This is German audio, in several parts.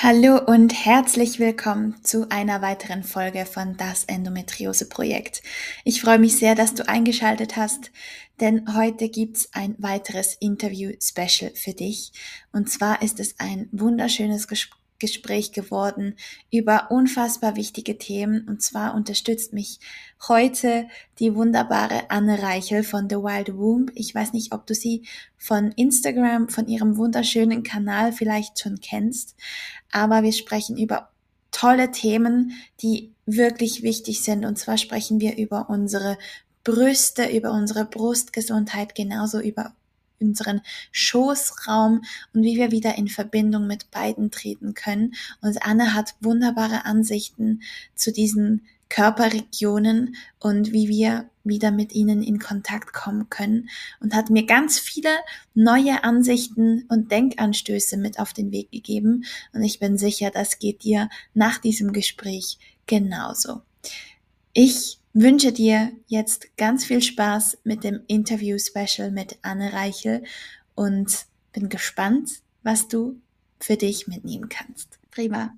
Hallo und herzlich willkommen zu einer weiteren Folge von Das Endometriose Projekt. Ich freue mich sehr, dass du eingeschaltet hast, denn heute gibt's ein weiteres Interview-Special für dich. Und zwar ist es ein wunderschönes Gespräch Gespräch geworden über unfassbar wichtige Themen. Und zwar unterstützt mich heute die wunderbare Anne Reichel von The Wild Womb. Ich weiß nicht, ob du sie von Instagram, von ihrem wunderschönen Kanal vielleicht schon kennst, aber wir sprechen über tolle Themen, die wirklich wichtig sind. Und zwar sprechen wir über unsere Brüste, über unsere Brustgesundheit, genauso über unseren Schoßraum und wie wir wieder in Verbindung mit beiden treten können. Und Anne hat wunderbare Ansichten zu diesen Körperregionen und wie wir wieder mit ihnen in Kontakt kommen können und hat mir ganz viele neue Ansichten und Denkanstöße mit auf den Weg gegeben und ich bin sicher, das geht dir nach diesem Gespräch genauso. Ich wünsche dir jetzt ganz viel Spaß mit dem Interview-Special mit Anne Reichel und bin gespannt, was du für dich mitnehmen kannst. Prima.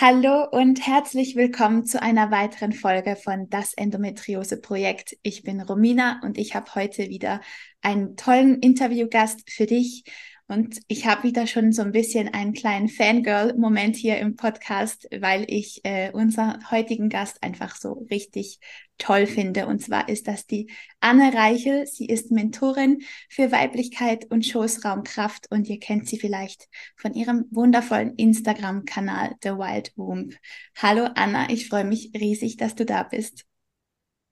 Hallo und herzlich willkommen zu einer weiteren Folge von Das Endometriose Projekt. Ich bin Romina und ich habe heute wieder einen tollen Interviewgast für dich und ich habe wieder schon so ein bisschen einen kleinen Fangirl-Moment hier im Podcast, weil ich äh, unseren heutigen Gast einfach so richtig toll finde. Und zwar ist das die Anne Reichel. Sie ist Mentorin für Weiblichkeit und Schoßraumkraft und ihr kennt sie vielleicht von ihrem wundervollen Instagram-Kanal The Wild Womb. Hallo Anna, ich freue mich riesig, dass du da bist.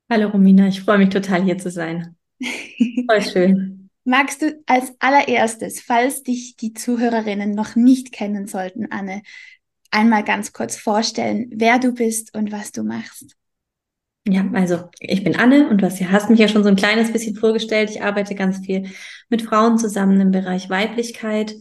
Hallo Romina, ich freue mich total hier zu sein. Voll schön. Magst du als allererstes, falls dich die Zuhörerinnen noch nicht kennen sollten, Anne, einmal ganz kurz vorstellen, wer du bist und was du machst? Ja, also ich bin Anne und du hast, mich ja schon so ein kleines bisschen vorgestellt. Ich arbeite ganz viel mit Frauen zusammen im Bereich Weiblichkeit,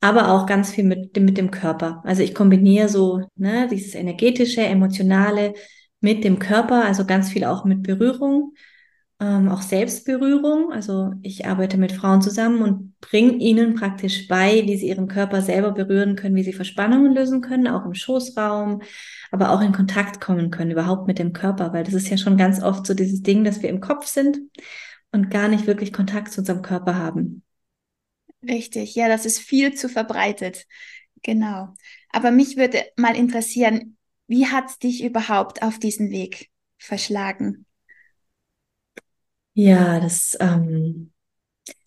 aber auch ganz viel mit dem, mit dem Körper. Also ich kombiniere so ne, dieses energetische, emotionale mit dem Körper, also ganz viel auch mit Berührung ähm, auch Selbstberührung. Also ich arbeite mit Frauen zusammen und bringe ihnen praktisch bei, wie sie ihren Körper selber berühren können, wie sie Verspannungen lösen können, auch im Schoßraum, aber auch in Kontakt kommen können, überhaupt mit dem Körper, weil das ist ja schon ganz oft so dieses Ding, dass wir im Kopf sind und gar nicht wirklich Kontakt zu unserem Körper haben. Richtig, ja, das ist viel zu verbreitet. Genau. Aber mich würde mal interessieren, wie hat es dich überhaupt auf diesen Weg verschlagen? Ja, das, ähm,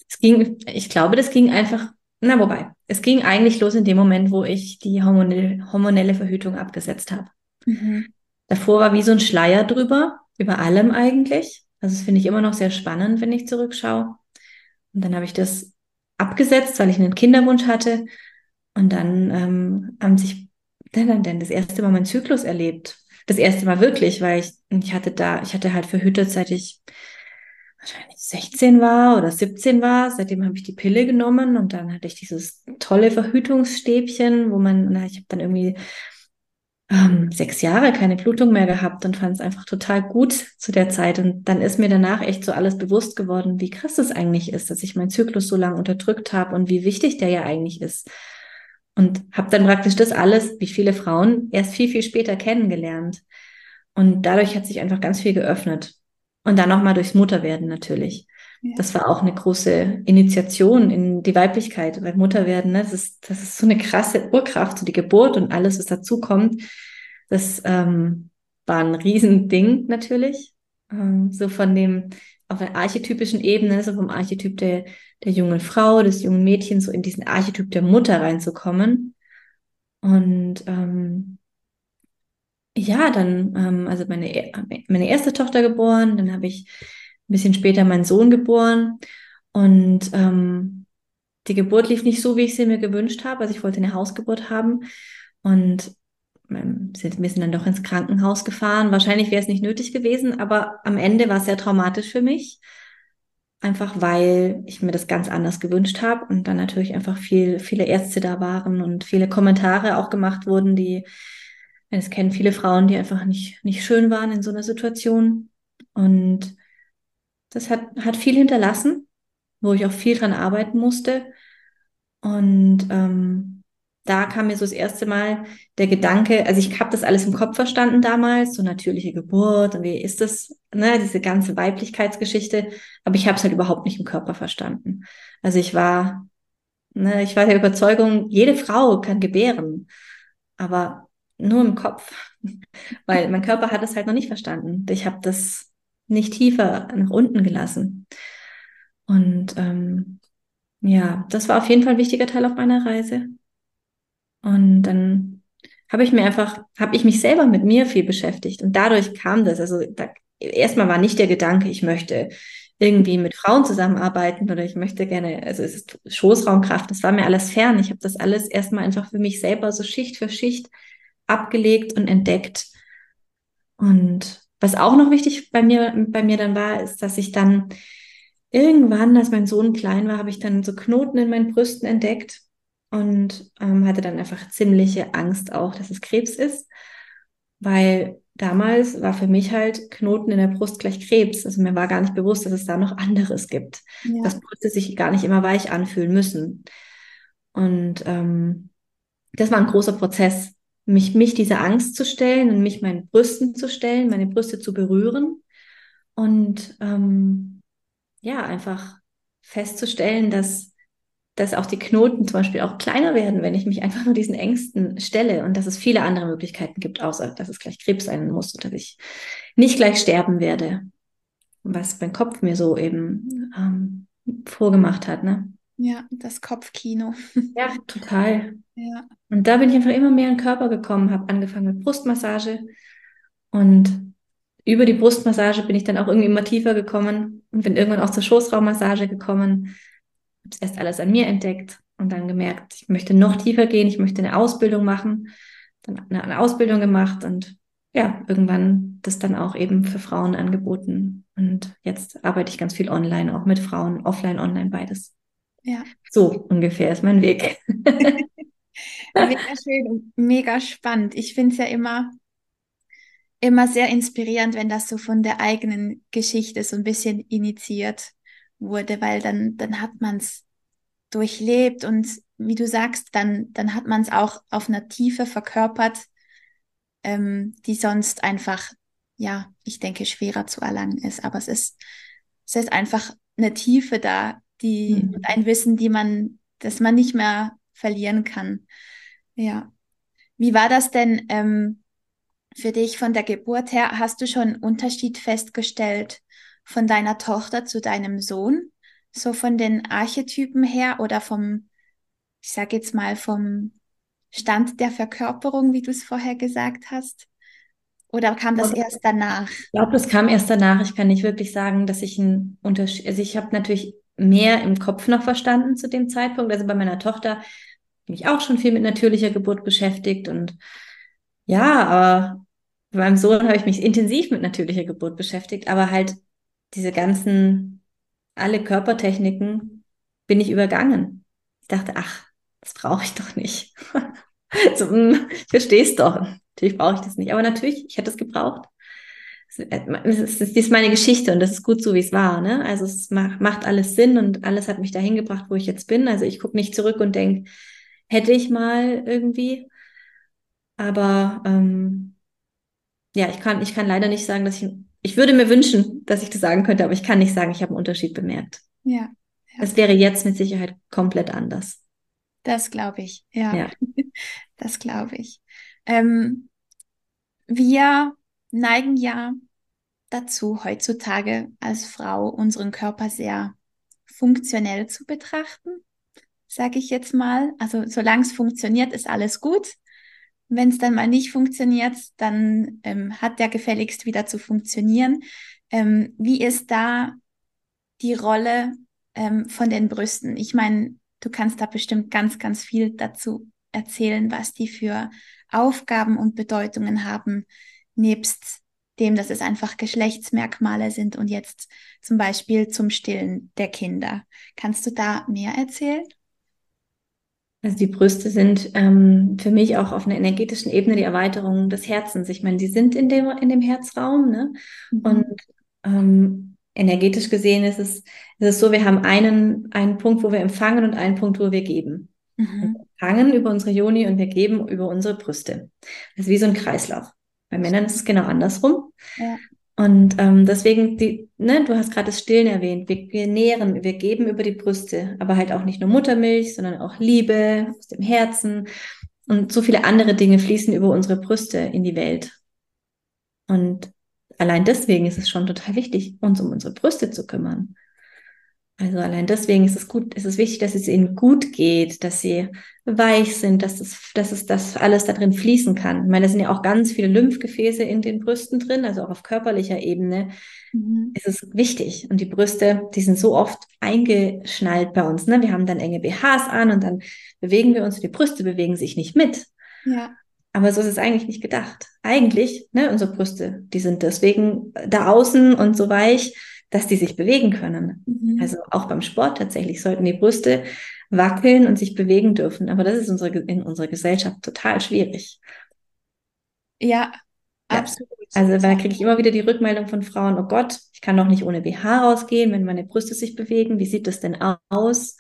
es ging, ich glaube, das ging einfach, na wobei, es ging eigentlich los in dem Moment, wo ich die hormonelle, hormonelle Verhütung abgesetzt habe. Mhm. Davor war wie so ein Schleier drüber, über allem eigentlich. Also das finde ich immer noch sehr spannend, wenn ich zurückschaue. Und dann habe ich das abgesetzt, weil ich einen Kinderwunsch hatte. Und dann ähm, haben sich dann, dann, dann das erste Mal mein Zyklus erlebt. Das erste Mal wirklich, weil ich, ich hatte da, ich hatte halt verhütet, seit ich wahrscheinlich 16 war oder 17 war. Seitdem habe ich die Pille genommen und dann hatte ich dieses tolle Verhütungsstäbchen, wo man, na, ich habe dann irgendwie ähm, sechs Jahre keine Blutung mehr gehabt und fand es einfach total gut zu der Zeit. Und dann ist mir danach echt so alles bewusst geworden, wie krass es eigentlich ist, dass ich meinen Zyklus so lange unterdrückt habe und wie wichtig der ja eigentlich ist. Und habe dann praktisch das alles, wie viele Frauen, erst viel, viel später kennengelernt. Und dadurch hat sich einfach ganz viel geöffnet. Und dann nochmal durchs Mutterwerden natürlich. Ja. Das war auch eine große Initiation in die Weiblichkeit, weil Mutterwerden, ne, das ist, das ist so eine krasse Urkraft, so die Geburt und alles, was dazu kommt. Das ähm, war ein Riesending natürlich. Ähm, so von dem, auf der archetypischen Ebene, so vom Archetyp der, der jungen Frau, des jungen Mädchens, so in diesen Archetyp der Mutter reinzukommen. Und ähm, ja, dann, ähm, also meine, e, meine erste Tochter geboren, dann habe ich ein bisschen später meinen Sohn geboren und ähm, die Geburt lief nicht so, wie ich sie mir gewünscht habe. Also ich wollte eine Hausgeburt haben und ähm, sind, wir sind dann doch ins Krankenhaus gefahren. Wahrscheinlich wäre es nicht nötig gewesen, aber am Ende war es sehr traumatisch für mich. Einfach weil ich mir das ganz anders gewünscht habe und dann natürlich einfach viel, viele Ärzte da waren und viele Kommentare auch gemacht wurden, die, es kennen viele Frauen, die einfach nicht, nicht schön waren in so einer Situation. Und das hat, hat viel hinterlassen, wo ich auch viel dran arbeiten musste. Und ähm, da kam mir so das erste Mal der Gedanke, also ich habe das alles im Kopf verstanden damals, so natürliche Geburt und wie ist das, ne, diese ganze Weiblichkeitsgeschichte, aber ich habe es halt überhaupt nicht im Körper verstanden. Also ich war, ne, ich war der Überzeugung, jede Frau kann gebären, aber nur im Kopf, weil mein Körper hat es halt noch nicht verstanden. Ich habe das nicht tiefer nach unten gelassen. Und ähm, ja, das war auf jeden Fall ein wichtiger Teil auf meiner Reise. Und dann habe ich mir einfach, habe ich mich selber mit mir viel beschäftigt. Und dadurch kam das. Also da, erstmal war nicht der Gedanke, ich möchte irgendwie mit Frauen zusammenarbeiten oder ich möchte gerne, also es ist Schoßraumkraft, das war mir alles fern. Ich habe das alles erstmal einfach für mich selber so Schicht für Schicht abgelegt und entdeckt. Und was auch noch wichtig bei mir, bei mir dann war, ist, dass ich dann irgendwann, als mein Sohn klein war, habe ich dann so Knoten in meinen Brüsten entdeckt und ähm, hatte dann einfach ziemliche Angst auch, dass es Krebs ist, weil damals war für mich halt Knoten in der Brust gleich Krebs. Also mir war gar nicht bewusst, dass es da noch anderes gibt, ja. dass Brüste sich gar nicht immer weich anfühlen müssen. Und ähm, das war ein großer Prozess, mich, mich dieser Angst zu stellen und mich meinen Brüsten zu stellen, meine Brüste zu berühren und ähm, ja, einfach festzustellen, dass dass auch die Knoten zum Beispiel auch kleiner werden, wenn ich mich einfach nur diesen Ängsten stelle und dass es viele andere Möglichkeiten gibt, außer dass es gleich Krebs sein muss und dass ich nicht gleich sterben werde, was mein Kopf mir so eben ähm, vorgemacht hat. Ne? Ja, das Kopfkino. Ja, total. Ja. Und da bin ich einfach immer mehr in den Körper gekommen, habe angefangen mit Brustmassage und über die Brustmassage bin ich dann auch irgendwie immer tiefer gekommen und bin irgendwann auch zur Schoßraummassage gekommen habe es erst alles an mir entdeckt und dann gemerkt, ich möchte noch tiefer gehen, ich möchte eine Ausbildung machen, dann eine Ausbildung gemacht und ja, irgendwann das dann auch eben für Frauen angeboten. Und jetzt arbeite ich ganz viel online, auch mit Frauen, offline, online, beides. Ja. So ungefähr ist mein Weg. mega schön, mega spannend. Ich finde es ja immer, immer sehr inspirierend, wenn das so von der eigenen Geschichte so ein bisschen initiiert wurde, weil dann, dann hat man es durchlebt und wie du sagst, dann, dann hat man es auch auf einer Tiefe verkörpert, ähm, die sonst einfach, ja, ich denke, schwerer zu erlangen ist. Aber es ist, es ist einfach eine Tiefe da, die mhm. ein Wissen, die man, das man nicht mehr verlieren kann. Ja. Wie war das denn ähm, für dich von der Geburt her? Hast du schon einen Unterschied festgestellt von deiner Tochter zu deinem Sohn? So von den Archetypen her oder vom, ich sage jetzt mal, vom Stand der Verkörperung, wie du es vorher gesagt hast? Oder kam das erst danach? Ich glaube, das kam erst danach. Ich kann nicht wirklich sagen, dass ich einen Unterschied, also ich habe natürlich mehr im Kopf noch verstanden zu dem Zeitpunkt. Also bei meiner Tochter bin ich auch schon viel mit natürlicher Geburt beschäftigt und ja, aber bei meinem Sohn habe ich mich intensiv mit natürlicher Geburt beschäftigt, aber halt diese ganzen, alle Körpertechniken bin ich übergangen. Ich dachte, ach, das brauche ich doch nicht. so, hm, ich verstehe es doch. Natürlich brauche ich das nicht. Aber natürlich, ich hätte es gebraucht. Es ist, es ist meine Geschichte und das ist gut so, wie es war. Ne? Also es macht alles Sinn und alles hat mich dahin gebracht, wo ich jetzt bin. Also ich gucke nicht zurück und denke, hätte ich mal irgendwie. Aber ähm, ja, ich kann, ich kann leider nicht sagen, dass ich ich würde mir wünschen, dass ich das sagen könnte, aber ich kann nicht sagen, ich habe einen Unterschied bemerkt. Ja. Es wäre jetzt mit Sicherheit komplett anders. Das glaube ich, ja. ja. Das glaube ich. Ähm, wir neigen ja dazu, heutzutage als Frau unseren Körper sehr funktionell zu betrachten, sage ich jetzt mal. Also solange es funktioniert, ist alles gut. Wenn es dann mal nicht funktioniert, dann ähm, hat der gefälligst wieder zu funktionieren. Ähm, wie ist da die Rolle ähm, von den Brüsten? Ich meine, du kannst da bestimmt ganz, ganz viel dazu erzählen, was die für Aufgaben und Bedeutungen haben, nebst dem, dass es einfach Geschlechtsmerkmale sind und jetzt zum Beispiel zum Stillen der Kinder. Kannst du da mehr erzählen? Also die Brüste sind ähm, für mich auch auf einer energetischen Ebene die Erweiterung des Herzens. Ich meine, die sind in dem, in dem Herzraum, ne? Mhm. Und ähm, energetisch gesehen ist es, ist es so, wir haben einen, einen Punkt, wo wir empfangen und einen Punkt, wo wir geben. Mhm. Wir empfangen über unsere Joni und wir geben über unsere Brüste. Das ist wie so ein Kreislauf. Bei Männern ist es genau andersrum. Ja. Und ähm, deswegen, die, ne, du hast gerade das Stillen erwähnt, wir, wir nähren, wir geben über die Brüste, aber halt auch nicht nur Muttermilch, sondern auch Liebe aus dem Herzen. Und so viele andere Dinge fließen über unsere Brüste in die Welt. Und allein deswegen ist es schon total wichtig, uns um unsere Brüste zu kümmern. Also allein deswegen ist es gut, ist es wichtig, dass es ihnen gut geht, dass sie weich sind, dass es, dass es das alles da drin fließen kann. Ich meine, da sind ja auch ganz viele Lymphgefäße in den Brüsten drin, also auch auf körperlicher Ebene mhm. ist es wichtig. Und die Brüste, die sind so oft eingeschnallt bei uns. Ne? Wir haben dann enge BHs an und dann bewegen wir uns, die Brüste bewegen sich nicht mit. Ja. Aber so ist es eigentlich nicht gedacht. Eigentlich, ne, unsere Brüste, die sind deswegen da außen und so weich, dass die sich bewegen können. Mhm. Also auch beim Sport tatsächlich sollten die Brüste wackeln und sich bewegen dürfen. Aber das ist unsere, in unserer Gesellschaft total schwierig. Ja, absolut. Also da kriege ich immer wieder die Rückmeldung von Frauen, oh Gott, ich kann doch nicht ohne BH rausgehen, wenn meine Brüste sich bewegen. Wie sieht das denn aus?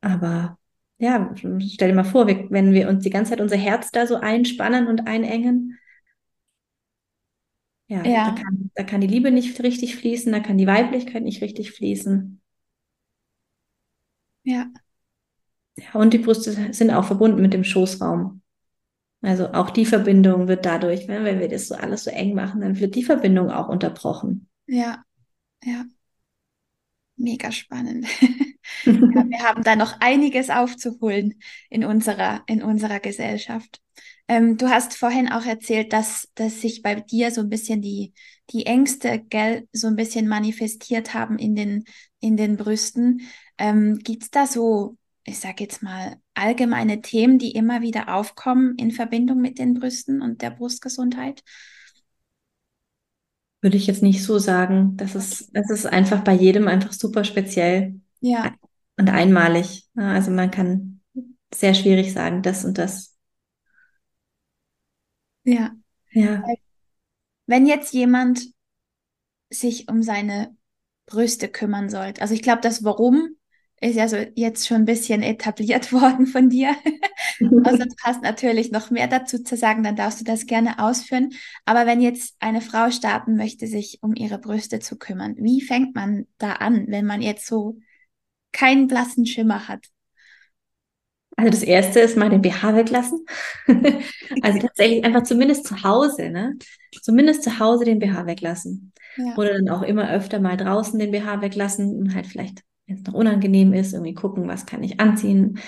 Aber ja, stell dir mal vor, wenn wir uns die ganze Zeit unser Herz da so einspannen und einengen, ja, ja. Da, kann, da kann die Liebe nicht richtig fließen, da kann die Weiblichkeit nicht richtig fließen. Ja. Ja, und die Brüste sind auch verbunden mit dem Schoßraum. Also auch die Verbindung wird dadurch, wenn wir das so alles so eng machen, dann wird die Verbindung auch unterbrochen. Ja, ja. Mega spannend. ja, wir haben da noch einiges aufzuholen in unserer, in unserer Gesellschaft. Ähm, du hast vorhin auch erzählt, dass, dass sich bei dir so ein bisschen die, die Ängste, gell, so ein bisschen manifestiert haben in den, in den Brüsten. Ähm, Gibt es da so, ich sage jetzt mal, allgemeine Themen, die immer wieder aufkommen in Verbindung mit den Brüsten und der Brustgesundheit? Würde ich jetzt nicht so sagen. Das ist, das ist einfach bei jedem einfach super speziell. Ja. Und einmalig. Also man kann sehr schwierig sagen, das und das ja. Ja. Wenn jetzt jemand sich um seine Brüste kümmern sollte, also ich glaube, das Warum ist ja so jetzt schon ein bisschen etabliert worden von dir. also du hast natürlich noch mehr dazu zu sagen, dann darfst du das gerne ausführen. Aber wenn jetzt eine Frau starten möchte, sich um ihre Brüste zu kümmern, wie fängt man da an, wenn man jetzt so keinen blassen Schimmer hat? Also das erste ist mal den BH weglassen. also tatsächlich einfach zumindest zu Hause, ne? Zumindest zu Hause den BH weglassen. Ja. Oder dann auch immer öfter mal draußen den BH weglassen und halt vielleicht, wenn es noch unangenehm ist, irgendwie gucken, was kann ich anziehen.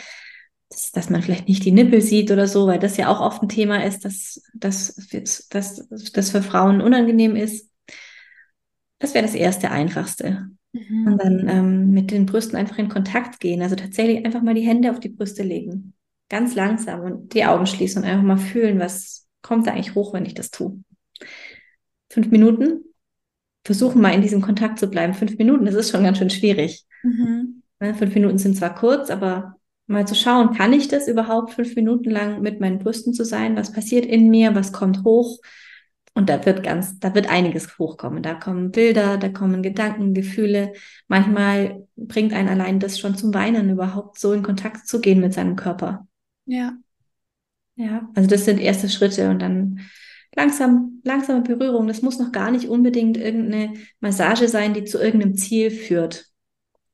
Dass, dass man vielleicht nicht die Nippel sieht oder so, weil das ja auch oft ein Thema ist, dass das dass, dass für Frauen unangenehm ist. Das wäre das erste, einfachste. Mhm. Und dann ähm, mit den Brüsten einfach in Kontakt gehen. Also tatsächlich einfach mal die Hände auf die Brüste legen. Ganz langsam und die Augen schließen und einfach mal fühlen, was kommt da eigentlich hoch, wenn ich das tue. Fünf Minuten. Versuchen mal in diesem Kontakt zu bleiben. Fünf Minuten, das ist schon ganz schön schwierig. Mhm. Ne, fünf Minuten sind zwar kurz, aber mal zu schauen, kann ich das überhaupt fünf Minuten lang mit meinen Brüsten zu sein? Was passiert in mir? Was kommt hoch? Und da wird ganz, da wird einiges hochkommen. Da kommen Bilder, da kommen Gedanken, Gefühle. Manchmal bringt einen allein das schon zum Weinen, überhaupt so in Kontakt zu gehen mit seinem Körper. Ja. Ja, also das sind erste Schritte und dann langsam, langsame Berührung. Das muss noch gar nicht unbedingt irgendeine Massage sein, die zu irgendeinem Ziel führt,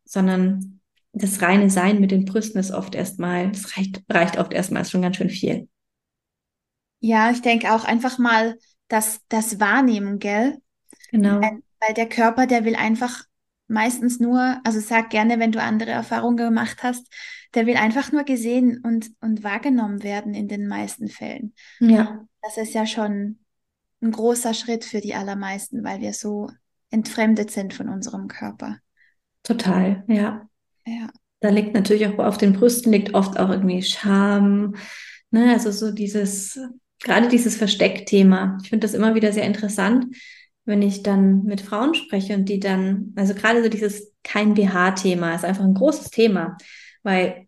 sondern das reine Sein mit den Brüsten ist oft erstmal, das reicht, reicht oft erstmal, ist schon ganz schön viel. Ja, ich denke auch einfach mal das, das Wahrnehmen, gell? Genau. Weil, weil der Körper, der will einfach meistens nur, also sag gerne, wenn du andere Erfahrungen gemacht hast, der will einfach nur gesehen und, und wahrgenommen werden in den meisten Fällen. Ja. Das ist ja schon ein großer Schritt für die allermeisten, weil wir so entfremdet sind von unserem Körper. Total, ja. Ja. Da liegt natürlich auch auf den Brüsten liegt oft auch irgendwie Scham, ne? Also so dieses, gerade dieses Versteckthema. Ich finde das immer wieder sehr interessant, wenn ich dann mit Frauen spreche und die dann, also gerade so dieses kein BH-Thema ist einfach ein großes Thema, weil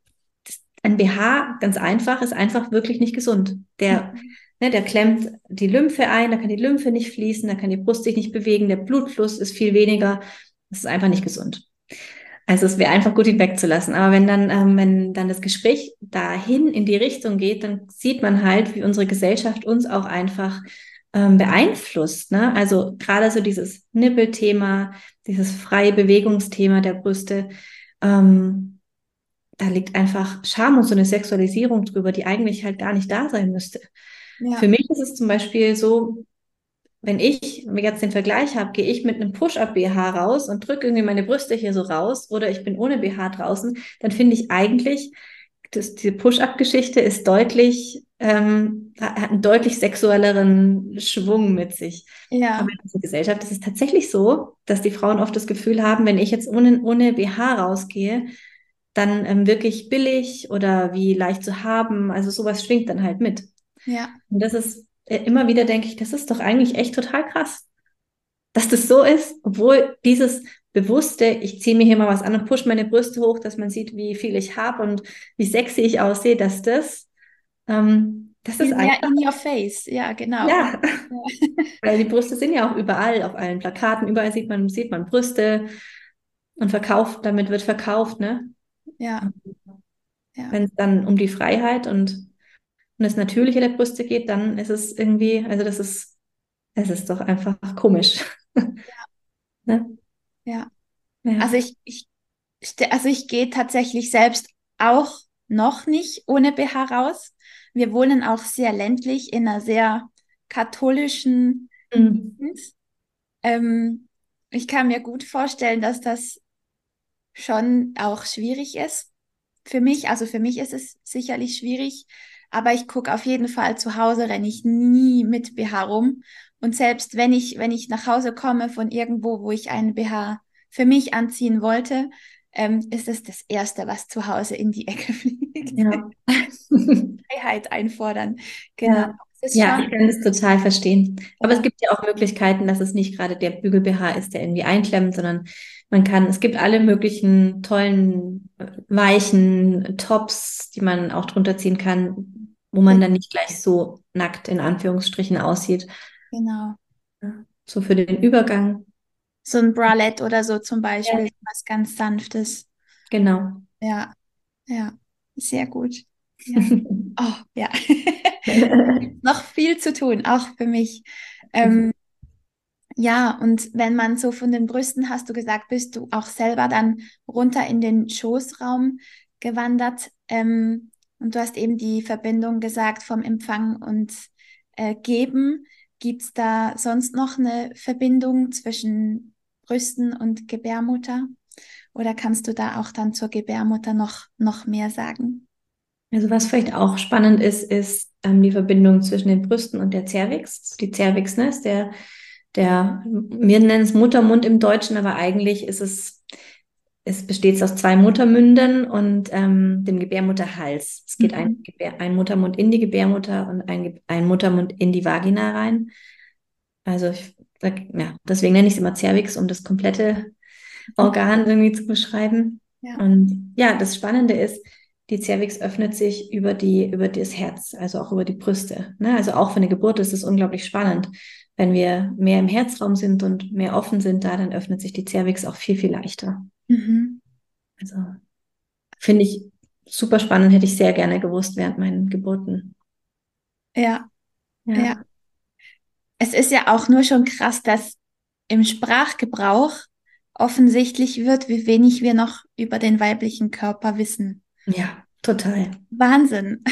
ein BH, ganz einfach, ist einfach wirklich nicht gesund. Der, ne, der klemmt die Lymphe ein, da kann die Lymphe nicht fließen, da kann die Brust sich nicht bewegen, der Blutfluss ist viel weniger. Das ist einfach nicht gesund. Also es wäre einfach gut, ihn wegzulassen. Aber wenn dann, ähm, wenn dann das Gespräch dahin in die Richtung geht, dann sieht man halt, wie unsere Gesellschaft uns auch einfach ähm, beeinflusst. Ne? Also gerade so dieses Nippelthema, dieses freie Bewegungsthema der Brüste, ähm, da liegt einfach Scham und so eine Sexualisierung drüber, die eigentlich halt gar nicht da sein müsste. Ja. Für mich ist es zum Beispiel so, wenn ich jetzt den Vergleich habe, gehe ich mit einem Push-Up-BH raus und drücke irgendwie meine Brüste hier so raus oder ich bin ohne BH draußen, dann finde ich eigentlich, dass diese Push-Up-Geschichte ist deutlich, ähm, hat einen deutlich sexuelleren Schwung mit sich. Ja. Aber in unserer Gesellschaft ist es tatsächlich so, dass die Frauen oft das Gefühl haben, wenn ich jetzt ohne, ohne BH rausgehe, dann ähm, wirklich billig oder wie leicht zu haben. Also sowas schwingt dann halt mit. Ja. Und das ist immer wieder denke ich, das ist doch eigentlich echt total krass, dass das so ist, obwohl dieses bewusste, ich ziehe mir hier mal was an und push meine Brüste hoch, dass man sieht, wie viel ich habe und wie sexy ich aussehe, dass das, ähm, das ist einfach. in your face, ja, genau. Ja. ja. Weil die Brüste sind ja auch überall, auf allen Plakaten, überall sieht man, sieht man Brüste und verkauft, damit wird verkauft, ne? Ja. ja. Wenn es dann um die Freiheit und und das Natürliche der Brüste geht, dann ist es irgendwie, also das ist, es ist doch einfach komisch. Ja. ne? ja. ja. Also ich, ich, also ich gehe tatsächlich selbst auch noch nicht ohne BH raus. Wir wohnen auch sehr ländlich in einer sehr katholischen mhm. ähm, ich kann mir gut vorstellen, dass das schon auch schwierig ist für mich. Also für mich ist es sicherlich schwierig, aber ich gucke auf jeden Fall zu Hause, renne ich nie mit BH rum. Und selbst wenn ich, wenn ich nach Hause komme von irgendwo, wo ich einen BH für mich anziehen wollte, ähm, ist es das Erste, was zu Hause in die Ecke fliegt. Ja. Freiheit einfordern. Genau. Ja. Ja, ich kann das total verstehen. Aber es gibt ja auch Möglichkeiten, dass es nicht gerade der Bügel-BH ist, der irgendwie einklemmt, sondern man kann, es gibt alle möglichen tollen, weichen Tops, die man auch drunter ziehen kann, wo man dann nicht gleich so nackt in Anführungsstrichen aussieht. Genau. So für den Übergang. So ein Bralette oder so zum Beispiel, ja. was ganz Sanftes. Genau. Ja, ja, sehr gut. Ja. oh, ja. Noch viel zu tun, auch für mich. Ähm, ja, und wenn man so von den Brüsten, hast du gesagt, bist du auch selber dann runter in den Schoßraum gewandert. Ähm, und du hast eben die Verbindung gesagt vom Empfang und äh, Geben. Gibt es da sonst noch eine Verbindung zwischen Brüsten und Gebärmutter? Oder kannst du da auch dann zur Gebärmutter noch, noch mehr sagen? Also was vielleicht auch spannend ist, ist ähm, die Verbindung zwischen den Brüsten und der Cervix. Die Cervix ne, ist der, der, wir nennen es Muttermund im Deutschen, aber eigentlich ist es es besteht aus zwei Muttermünden und ähm, dem Gebärmutterhals. Es geht mhm. ein, ein, Muttermund in die Gebärmutter und ein, ein Muttermund in die Vagina rein. Also ich, ja, deswegen nenne ich es immer Cervix, um das komplette Organ irgendwie zu beschreiben. Ja. Und ja, das Spannende ist, die Cervix öffnet sich über die über das Herz, also auch über die Brüste. Ne? Also auch für eine Geburt ist es unglaublich spannend. Wenn wir mehr im Herzraum sind und mehr offen sind da, dann öffnet sich die Cervix auch viel, viel leichter. Mhm. Also finde ich super spannend, hätte ich sehr gerne gewusst während meinen Geburten. Ja. ja. ja. Es ist ja auch nur schon krass, dass im Sprachgebrauch offensichtlich wird, wie wenig wir noch über den weiblichen Körper wissen. Ja, total. Wahnsinn.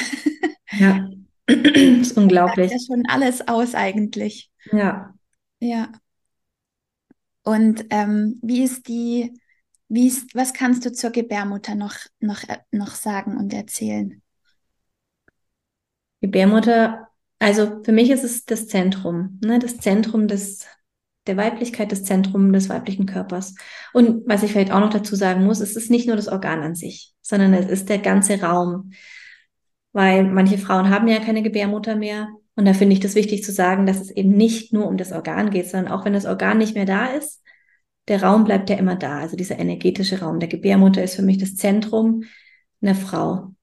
Ja, das ist unglaublich. Das ja schon alles aus eigentlich. Ja. Ja. Und ähm, wie ist die wie ist, was kannst du zur Gebärmutter noch, noch, äh, noch sagen und erzählen? Gebärmutter, also für mich ist es das Zentrum, ne? das Zentrum des, der Weiblichkeit, das Zentrum des weiblichen Körpers. Und was ich vielleicht auch noch dazu sagen muss, es ist nicht nur das Organ an sich, sondern es ist der ganze Raum. Weil manche Frauen haben ja keine Gebärmutter mehr. Und da finde ich das wichtig zu sagen, dass es eben nicht nur um das Organ geht, sondern auch wenn das Organ nicht mehr da ist, der Raum bleibt ja immer da. Also dieser energetische Raum der Gebärmutter ist für mich das Zentrum einer Frau.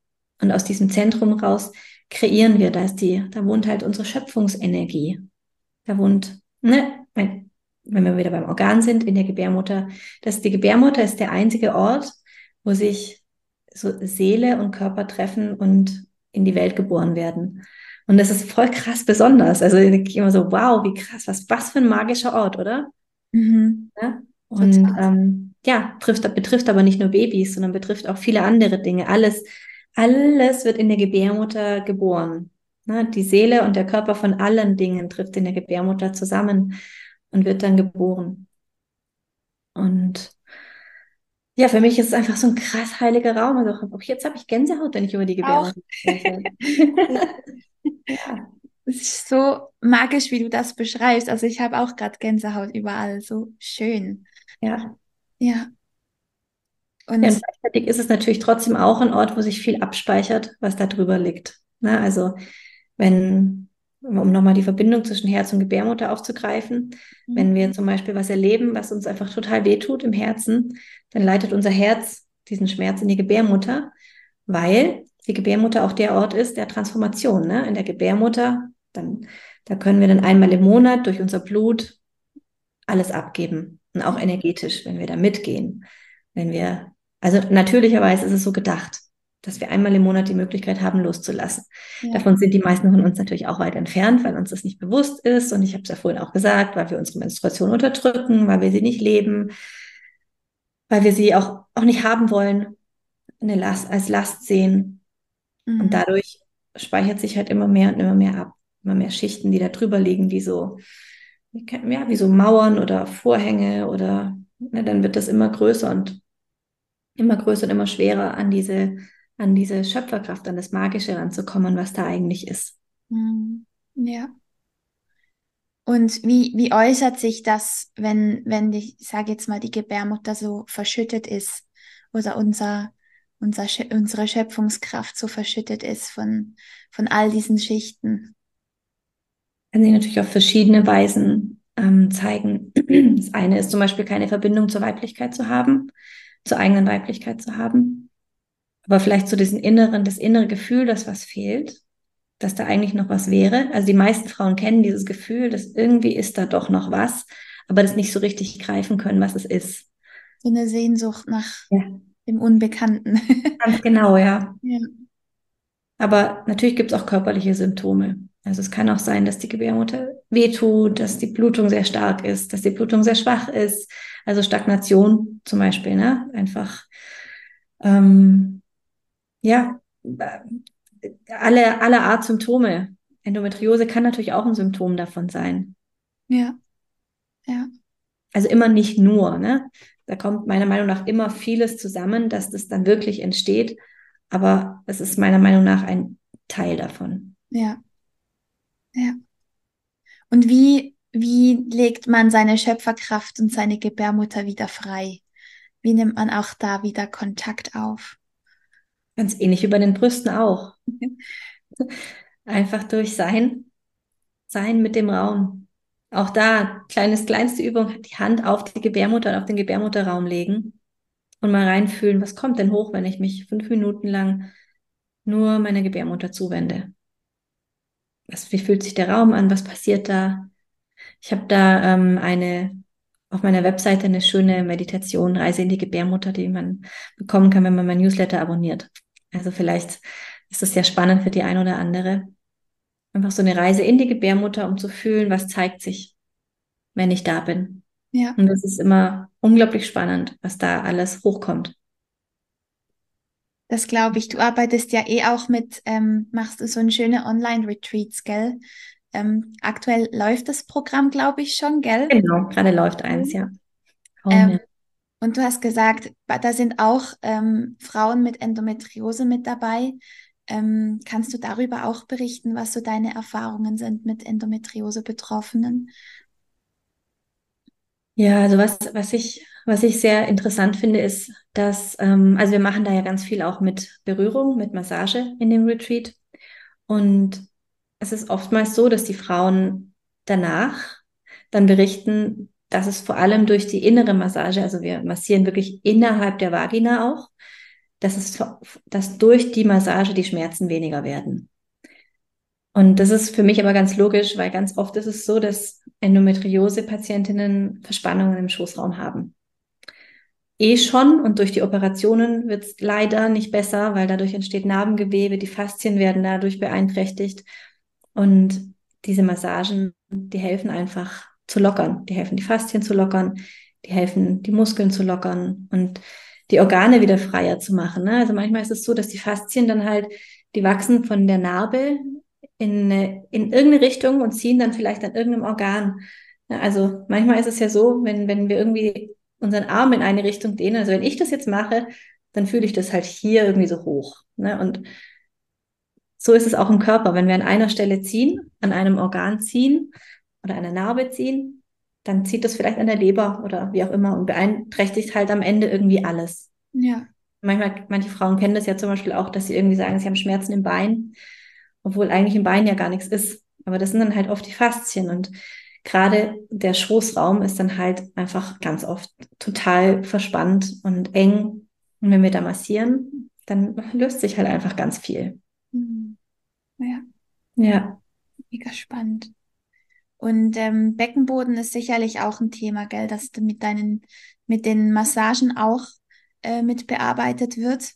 Und aus diesem Zentrum raus kreieren wir, da ist die, da wohnt halt unsere Schöpfungsenergie. Da wohnt, ne, wenn wir wieder beim Organ sind, in der Gebärmutter, dass die Gebärmutter ist der einzige Ort, wo sich so Seele und Körper treffen und in die Welt geboren werden. Und das ist voll krass besonders. Also ich denke immer so, wow, wie krass, was, was für ein magischer Ort, oder? Mhm. Ja? Und ähm, ja, trifft, betrifft aber nicht nur Babys, sondern betrifft auch viele andere Dinge. Alles, alles wird in der Gebärmutter geboren. Ne? Die Seele und der Körper von allen Dingen trifft in der Gebärmutter zusammen und wird dann geboren. Und ja, für mich ist es einfach so ein krass heiliger Raum. Also auch jetzt habe ich Gänsehaut, wenn ich über die Gebärmutter spreche. ja. Es ist so magisch, wie du das beschreibst. Also ich habe auch gerade Gänsehaut überall. So schön. Ja. Ja. Und, ja, gleichzeitig ist es natürlich trotzdem auch ein Ort, wo sich viel abspeichert, was da drüber liegt. Na, also wenn, um nochmal die Verbindung zwischen Herz und Gebärmutter aufzugreifen, mhm. wenn wir zum Beispiel was erleben, was uns einfach total wehtut im Herzen, dann leitet unser Herz diesen Schmerz in die Gebärmutter, weil die Gebärmutter auch der Ort ist der Transformation. Ne? In der Gebärmutter, dann, da können wir dann einmal im Monat durch unser Blut alles abgeben und auch energetisch, wenn wir da mitgehen, wenn wir also natürlicherweise ist es so gedacht, dass wir einmal im Monat die Möglichkeit haben, loszulassen. Ja. Davon sind die meisten von uns natürlich auch weit entfernt, weil uns das nicht bewusst ist. Und ich habe es ja vorhin auch gesagt, weil wir unsere Menstruation unterdrücken, weil wir sie nicht leben, weil wir sie auch, auch nicht haben wollen, eine Last, als Last sehen. Mhm. Und dadurch speichert sich halt immer mehr und immer mehr ab. Immer mehr Schichten, die da drüber liegen, wie so, ja, wie so Mauern oder Vorhänge oder ne, dann wird das immer größer und immer größer und immer schwerer an diese, an diese Schöpferkraft, an das Magische ranzukommen, was da eigentlich ist. Mhm. Ja. Und wie, wie äußert sich das, wenn, wenn ich sage jetzt mal, die Gebärmutter so verschüttet ist oder unser, unser, unsere Schöpfungskraft so verschüttet ist von, von all diesen Schichten? Kann sich natürlich auf verschiedene Weisen ähm, zeigen. Das eine ist zum Beispiel keine Verbindung zur Weiblichkeit zu haben zur eigenen Weiblichkeit zu haben. Aber vielleicht so diesen inneren, das innere Gefühl, dass was fehlt, dass da eigentlich noch was wäre. Also die meisten Frauen kennen dieses Gefühl, dass irgendwie ist da doch noch was, aber das nicht so richtig greifen können, was es ist. So eine Sehnsucht nach ja. Dem Unbekannten. Ganz genau, ja. ja. Aber natürlich gibt es auch körperliche Symptome. Also es kann auch sein, dass die Gebärmutter wehtut, dass die Blutung sehr stark ist, dass die Blutung sehr schwach ist. Also Stagnation zum Beispiel, ne? Einfach, ähm, ja, alle, alle Art Symptome. Endometriose kann natürlich auch ein Symptom davon sein. Ja, ja. Also immer nicht nur, ne? Da kommt meiner Meinung nach immer vieles zusammen, dass das dann wirklich entsteht. Aber es ist meiner Meinung nach ein Teil davon. Ja. Ja. Und wie, wie legt man seine Schöpferkraft und seine Gebärmutter wieder frei? Wie nimmt man auch da wieder Kontakt auf? Ganz ähnlich wie bei den Brüsten auch. Einfach durch Sein, Sein mit dem Raum. Auch da, kleines, kleinste Übung, die Hand auf die Gebärmutter und auf den Gebärmutterraum legen und mal reinfühlen, was kommt denn hoch, wenn ich mich fünf Minuten lang nur meiner Gebärmutter zuwende was, wie fühlt sich der Raum an, was passiert da? Ich habe da ähm, eine auf meiner Webseite eine schöne Meditation, Reise in die Gebärmutter, die man bekommen kann, wenn man mein Newsletter abonniert. Also vielleicht ist das ja spannend für die ein oder andere. Einfach so eine Reise in die Gebärmutter, um zu fühlen, was zeigt sich, wenn ich da bin. Ja. Und das ist immer unglaublich spannend, was da alles hochkommt. Das glaube ich. Du arbeitest ja eh auch mit, ähm, machst du so ein schöne Online-Retreats, gell? Ähm, aktuell läuft das Programm, glaube ich, schon, gell? Genau, gerade läuft eins, ja. Oh, ähm. Und du hast gesagt, da sind auch ähm, Frauen mit Endometriose mit dabei. Ähm, kannst du darüber auch berichten, was so deine Erfahrungen sind mit Endometriose-Betroffenen? Ja, also was, was ich, was ich sehr interessant finde, ist, dass, ähm, also wir machen da ja ganz viel auch mit Berührung, mit Massage in dem Retreat. Und es ist oftmals so, dass die Frauen danach dann berichten, dass es vor allem durch die innere Massage, also wir massieren wirklich innerhalb der Vagina auch, dass es, dass durch die Massage die Schmerzen weniger werden. Und das ist für mich aber ganz logisch, weil ganz oft ist es so, dass Endometriose-Patientinnen Verspannungen im Schoßraum haben. Eh schon und durch die Operationen wird es leider nicht besser, weil dadurch entsteht Narbengewebe, die Faszien werden dadurch beeinträchtigt. Und diese Massagen, die helfen einfach zu lockern. Die helfen, die Faszien zu lockern, die helfen, die Muskeln zu lockern und die Organe wieder freier zu machen. Ne? Also manchmal ist es so, dass die Faszien dann halt, die wachsen von der Narbe in, in irgendeine Richtung und ziehen dann vielleicht an irgendeinem Organ. Also manchmal ist es ja so, wenn, wenn wir irgendwie unseren Arm in eine Richtung dehnen, also wenn ich das jetzt mache, dann fühle ich das halt hier irgendwie so hoch. Ne? Und so ist es auch im Körper. Wenn wir an einer Stelle ziehen, an einem Organ ziehen oder einer Narbe ziehen, dann zieht das vielleicht an der Leber oder wie auch immer und beeinträchtigt halt am Ende irgendwie alles. Ja. Manchmal, manche Frauen kennen das ja zum Beispiel auch, dass sie irgendwie sagen, sie haben Schmerzen im Bein obwohl eigentlich im Bein ja gar nichts ist. Aber das sind dann halt oft die Faszien und gerade der Schoßraum ist dann halt einfach ganz oft total verspannt und eng. Und wenn wir da massieren, dann löst sich halt einfach ganz viel. Mhm. Ja. Ja. Mega spannend. Und ähm, Beckenboden ist sicherlich auch ein Thema, gell, dass mit deinen, mit den Massagen auch äh, mit bearbeitet wird.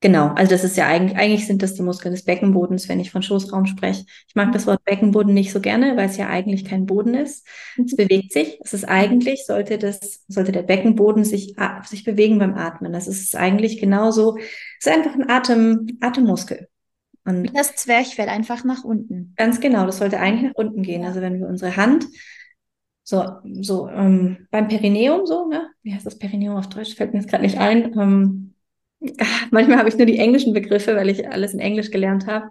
Genau, also das ist ja eigentlich, eigentlich sind das die Muskeln des Beckenbodens, wenn ich von Schoßraum spreche. Ich mag das Wort Beckenboden nicht so gerne, weil es ja eigentlich kein Boden ist. Es bewegt sich. Es ist eigentlich, sollte das, sollte der Beckenboden sich, sich bewegen beim Atmen. Das ist eigentlich genauso, es ist einfach ein Atem, Atemmuskel. Und das Zwerchfell einfach nach unten. Ganz genau, das sollte eigentlich nach unten gehen. Also wenn wir unsere Hand so, so ähm, beim Perineum so, ne? Wie heißt das Perineum auf Deutsch? Fällt mir jetzt gerade nicht ein. Ähm, Manchmal habe ich nur die englischen Begriffe, weil ich alles in Englisch gelernt habe.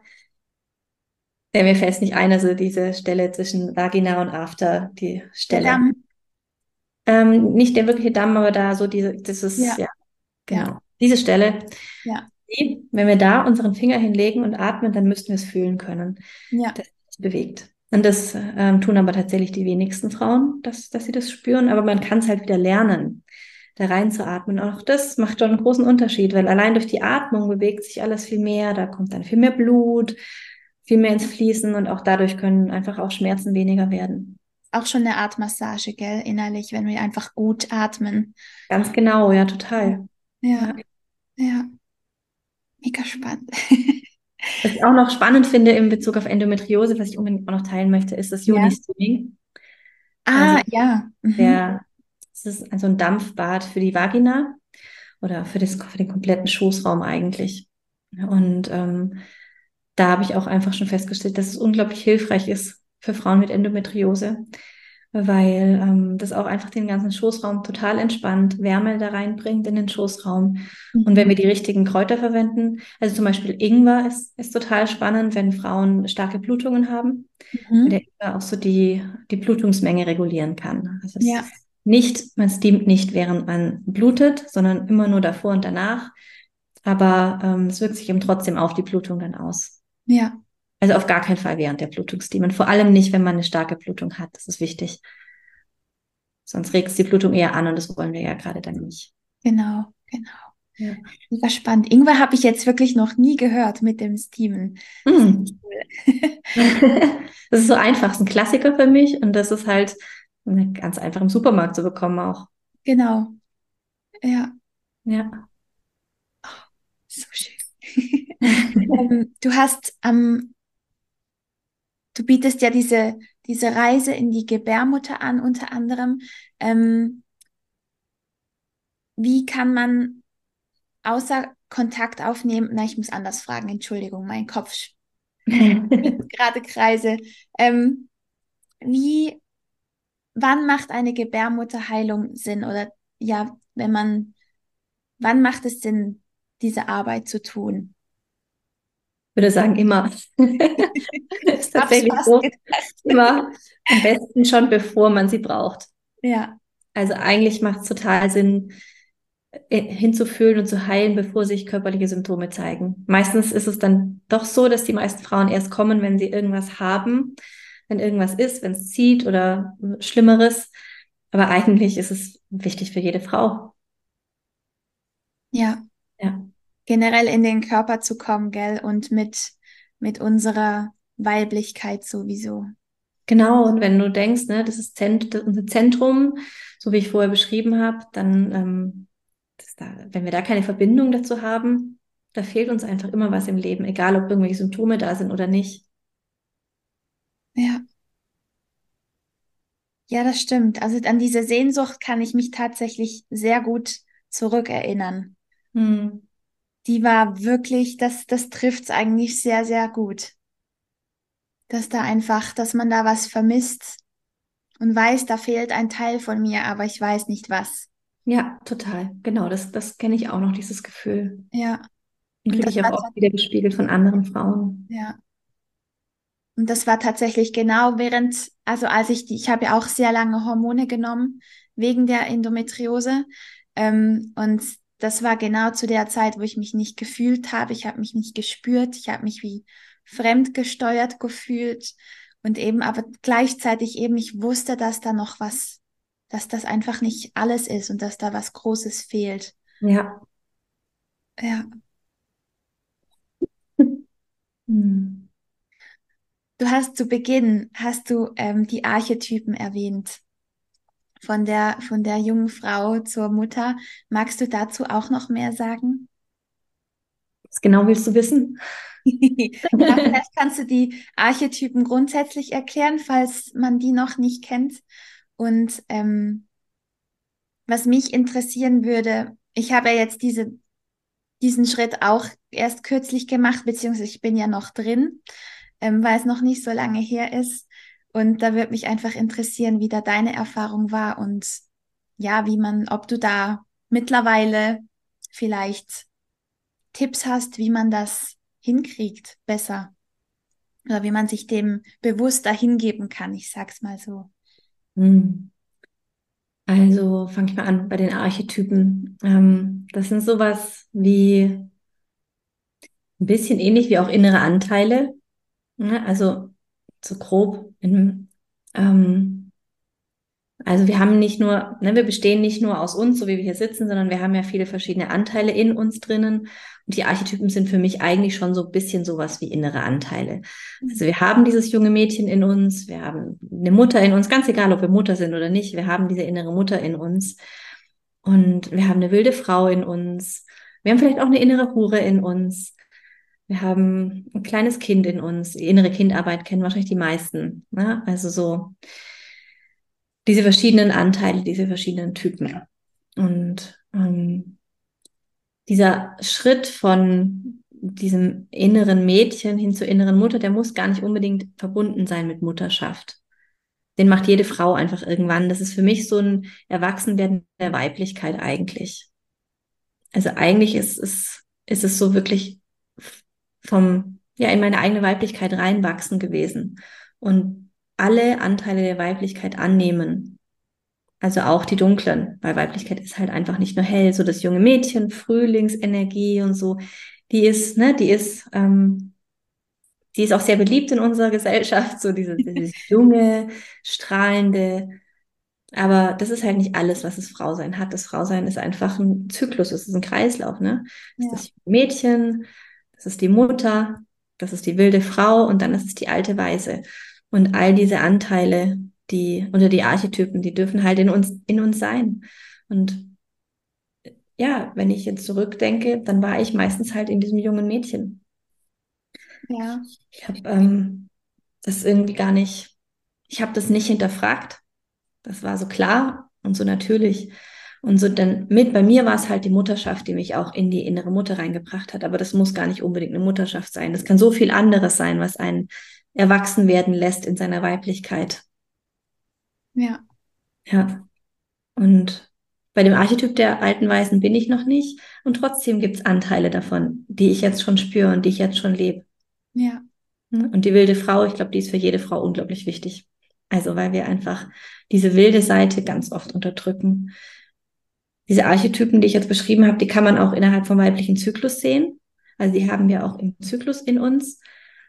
Ja, mir fällt es nicht ein, also diese Stelle zwischen Vagina und After, die Stelle. Damm. Ähm, nicht der wirkliche Damm, aber da so diese, das ist, ja, ja genau. Ja. Diese Stelle. Ja. Wenn wir da unseren Finger hinlegen und atmen, dann müssten wir es fühlen können. Ja. Dass es bewegt. Und das ähm, tun aber tatsächlich die wenigsten Frauen, dass, dass sie das spüren, aber man kann es halt wieder lernen da reinzuatmen. Auch das macht schon einen großen Unterschied, weil allein durch die Atmung bewegt sich alles viel mehr, da kommt dann viel mehr Blut, viel mehr ins Fließen und auch dadurch können einfach auch Schmerzen weniger werden. Auch schon eine Art Massage, gell, innerlich, wenn wir einfach gut atmen. Ganz genau, ja, total. Ja, ja. ja. Mega spannend. Was ich auch noch spannend finde in Bezug auf Endometriose, was ich unbedingt auch noch teilen möchte, ist das Joni-Streaming. Ja. Ah, also ja. Mhm. Der das ist also ein Dampfbad für die Vagina oder für, das, für den kompletten Schoßraum eigentlich. Und ähm, da habe ich auch einfach schon festgestellt, dass es unglaublich hilfreich ist für Frauen mit Endometriose, weil ähm, das auch einfach den ganzen Schoßraum total entspannt, Wärme da reinbringt in den Schoßraum. Mhm. Und wenn wir die richtigen Kräuter verwenden, also zum Beispiel Ingwer ist, ist total spannend, wenn Frauen starke Blutungen haben, mhm. weil der Ingwer auch so die, die Blutungsmenge regulieren kann. Also ja nicht, man steamt nicht, während man blutet, sondern immer nur davor und danach. Aber ähm, es wirkt sich eben trotzdem auf die Blutung dann aus. Ja. Also auf gar keinen Fall während der Blutungssteamen. Vor allem nicht, wenn man eine starke Blutung hat. Das ist wichtig. Sonst regt es die Blutung eher an und das wollen wir ja gerade dann nicht. Genau, genau. Ja. Super spannend. Ingwer habe ich jetzt wirklich noch nie gehört mit dem Steamen. Mm. das ist so einfach, das ist ein Klassiker für mich und das ist halt ganz einfach im Supermarkt zu bekommen auch. Genau. Ja. Ja. Oh, so schön. ähm, du hast ähm, du bietest ja diese, diese Reise in die Gebärmutter an, unter anderem. Ähm, wie kann man außer Kontakt aufnehmen? Na, ich muss anders fragen, Entschuldigung, mein Kopf gerade Kreise. Ähm, wie wann macht eine Gebärmutterheilung Sinn? Oder ja, wenn man, wann macht es Sinn, diese Arbeit zu tun? Ich würde sagen, immer. ist tatsächlich so. Immer am besten schon, bevor man sie braucht. Ja. Also eigentlich macht es total Sinn, äh, hinzufühlen und zu heilen, bevor sich körperliche Symptome zeigen. Meistens ist es dann doch so, dass die meisten Frauen erst kommen, wenn sie irgendwas haben, wenn irgendwas ist, wenn es zieht oder Schlimmeres. Aber eigentlich ist es wichtig für jede Frau. Ja. Generell in den Körper zu kommen, gell? Und mit, mit unserer Weiblichkeit sowieso. Genau, und wenn du denkst, ne, das ist Zent unser Zentrum, so wie ich vorher beschrieben habe, dann ähm, da, wenn wir da keine Verbindung dazu haben, da fehlt uns einfach immer was im Leben, egal ob irgendwelche Symptome da sind oder nicht. Ja. Ja, das stimmt. Also an diese Sehnsucht kann ich mich tatsächlich sehr gut zurückerinnern. Hm. Die war wirklich, das, das trifft es eigentlich sehr, sehr gut. Dass da einfach, dass man da was vermisst und weiß, da fehlt ein Teil von mir, aber ich weiß nicht was. Ja, total. Genau, das, das kenne ich auch noch, dieses Gefühl. Ja. Und kriege ich auch oft wieder gespiegelt von anderen Frauen. Ja. Und das war tatsächlich genau während, also als ich, die, ich habe ja auch sehr lange Hormone genommen wegen der Endometriose. Ähm, und das war genau zu der Zeit, wo ich mich nicht gefühlt habe. Ich habe mich nicht gespürt. Ich habe mich wie fremdgesteuert gefühlt. Und eben, aber gleichzeitig eben, ich wusste, dass da noch was dass das einfach nicht alles ist und dass da was Großes fehlt. Ja. Ja. Hm. Du hast zu Beginn, hast du ähm, die Archetypen erwähnt. Von der, von der jungen Frau zur Mutter. Magst du dazu auch noch mehr sagen? Was genau willst du wissen? ja, vielleicht kannst du die Archetypen grundsätzlich erklären, falls man die noch nicht kennt. Und ähm, was mich interessieren würde, ich habe ja jetzt diese, diesen Schritt auch erst kürzlich gemacht, beziehungsweise ich bin ja noch drin, ähm, weil es noch nicht so lange her ist. Und da würde mich einfach interessieren, wie da deine Erfahrung war und ja, wie man, ob du da mittlerweile vielleicht Tipps hast, wie man das hinkriegt besser oder wie man sich dem bewusster hingeben kann. Ich sag's mal so. Hm. Also fange ich mal an bei den Archetypen. Ähm, das sind sowas wie ein bisschen ähnlich wie auch innere Anteile. Ne? Also so grob in, ähm, also wir haben nicht nur, ne, wir bestehen nicht nur aus uns, so wie wir hier sitzen, sondern wir haben ja viele verschiedene Anteile in uns drinnen. Und die Archetypen sind für mich eigentlich schon so ein bisschen sowas wie innere Anteile. Also wir haben dieses junge Mädchen in uns, wir haben eine Mutter in uns, ganz egal, ob wir Mutter sind oder nicht, wir haben diese innere Mutter in uns. Und wir haben eine wilde Frau in uns. Wir haben vielleicht auch eine innere Hure in uns. Wir haben ein kleines Kind in uns. Die innere Kindarbeit kennen wahrscheinlich die meisten. Ne? Also so diese verschiedenen Anteile, diese verschiedenen Typen. Und ähm, dieser Schritt von diesem inneren Mädchen hin zur inneren Mutter, der muss gar nicht unbedingt verbunden sein mit Mutterschaft. Den macht jede Frau einfach irgendwann. Das ist für mich so ein Erwachsenwerden der Weiblichkeit eigentlich. Also eigentlich ist es, ist es so wirklich vom, ja, in meine eigene Weiblichkeit reinwachsen gewesen. Und alle Anteile der Weiblichkeit annehmen. Also auch die dunklen, weil Weiblichkeit ist halt einfach nicht nur hell, so das junge Mädchen, Frühlingsenergie und so, die ist, ne, die ist, ähm, die ist auch sehr beliebt in unserer Gesellschaft, so diese, dieses junge, strahlende, aber das ist halt nicht alles, was das Frausein hat. Das Frausein ist einfach ein Zyklus, es ist ein Kreislauf, ne? Das ja. ist das Mädchen, das ist die Mutter, das ist die wilde Frau und dann ist es die alte Weise. Und all diese Anteile, die oder die Archetypen, die dürfen halt in uns, in uns sein. Und ja, wenn ich jetzt zurückdenke, dann war ich meistens halt in diesem jungen Mädchen. Ja. Ich habe ähm, das irgendwie gar nicht, ich habe das nicht hinterfragt. Das war so klar und so natürlich. Und so dann mit bei mir war es halt die Mutterschaft, die mich auch in die innere Mutter reingebracht hat. Aber das muss gar nicht unbedingt eine Mutterschaft sein. Das kann so viel anderes sein, was einen erwachsen werden lässt in seiner Weiblichkeit. Ja. Ja. Und bei dem Archetyp der alten Weisen bin ich noch nicht. Und trotzdem gibt es Anteile davon, die ich jetzt schon spüre und die ich jetzt schon lebe. Ja. Und die wilde Frau, ich glaube, die ist für jede Frau unglaublich wichtig. Also weil wir einfach diese wilde Seite ganz oft unterdrücken. Diese Archetypen, die ich jetzt beschrieben habe, die kann man auch innerhalb vom weiblichen Zyklus sehen. Also die haben wir auch im Zyklus in uns.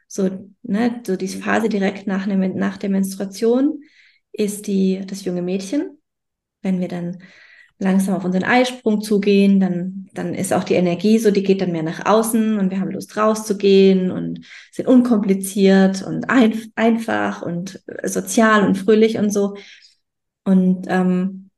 So, ne, so diese Phase direkt nach, ne, nach der Menstruation ist die, das junge Mädchen. Wenn wir dann langsam auf unseren Eisprung zugehen, dann, dann ist auch die Energie so, die geht dann mehr nach außen und wir haben Lust rauszugehen und sind unkompliziert und ein, einfach und sozial und fröhlich und so. Und ähm,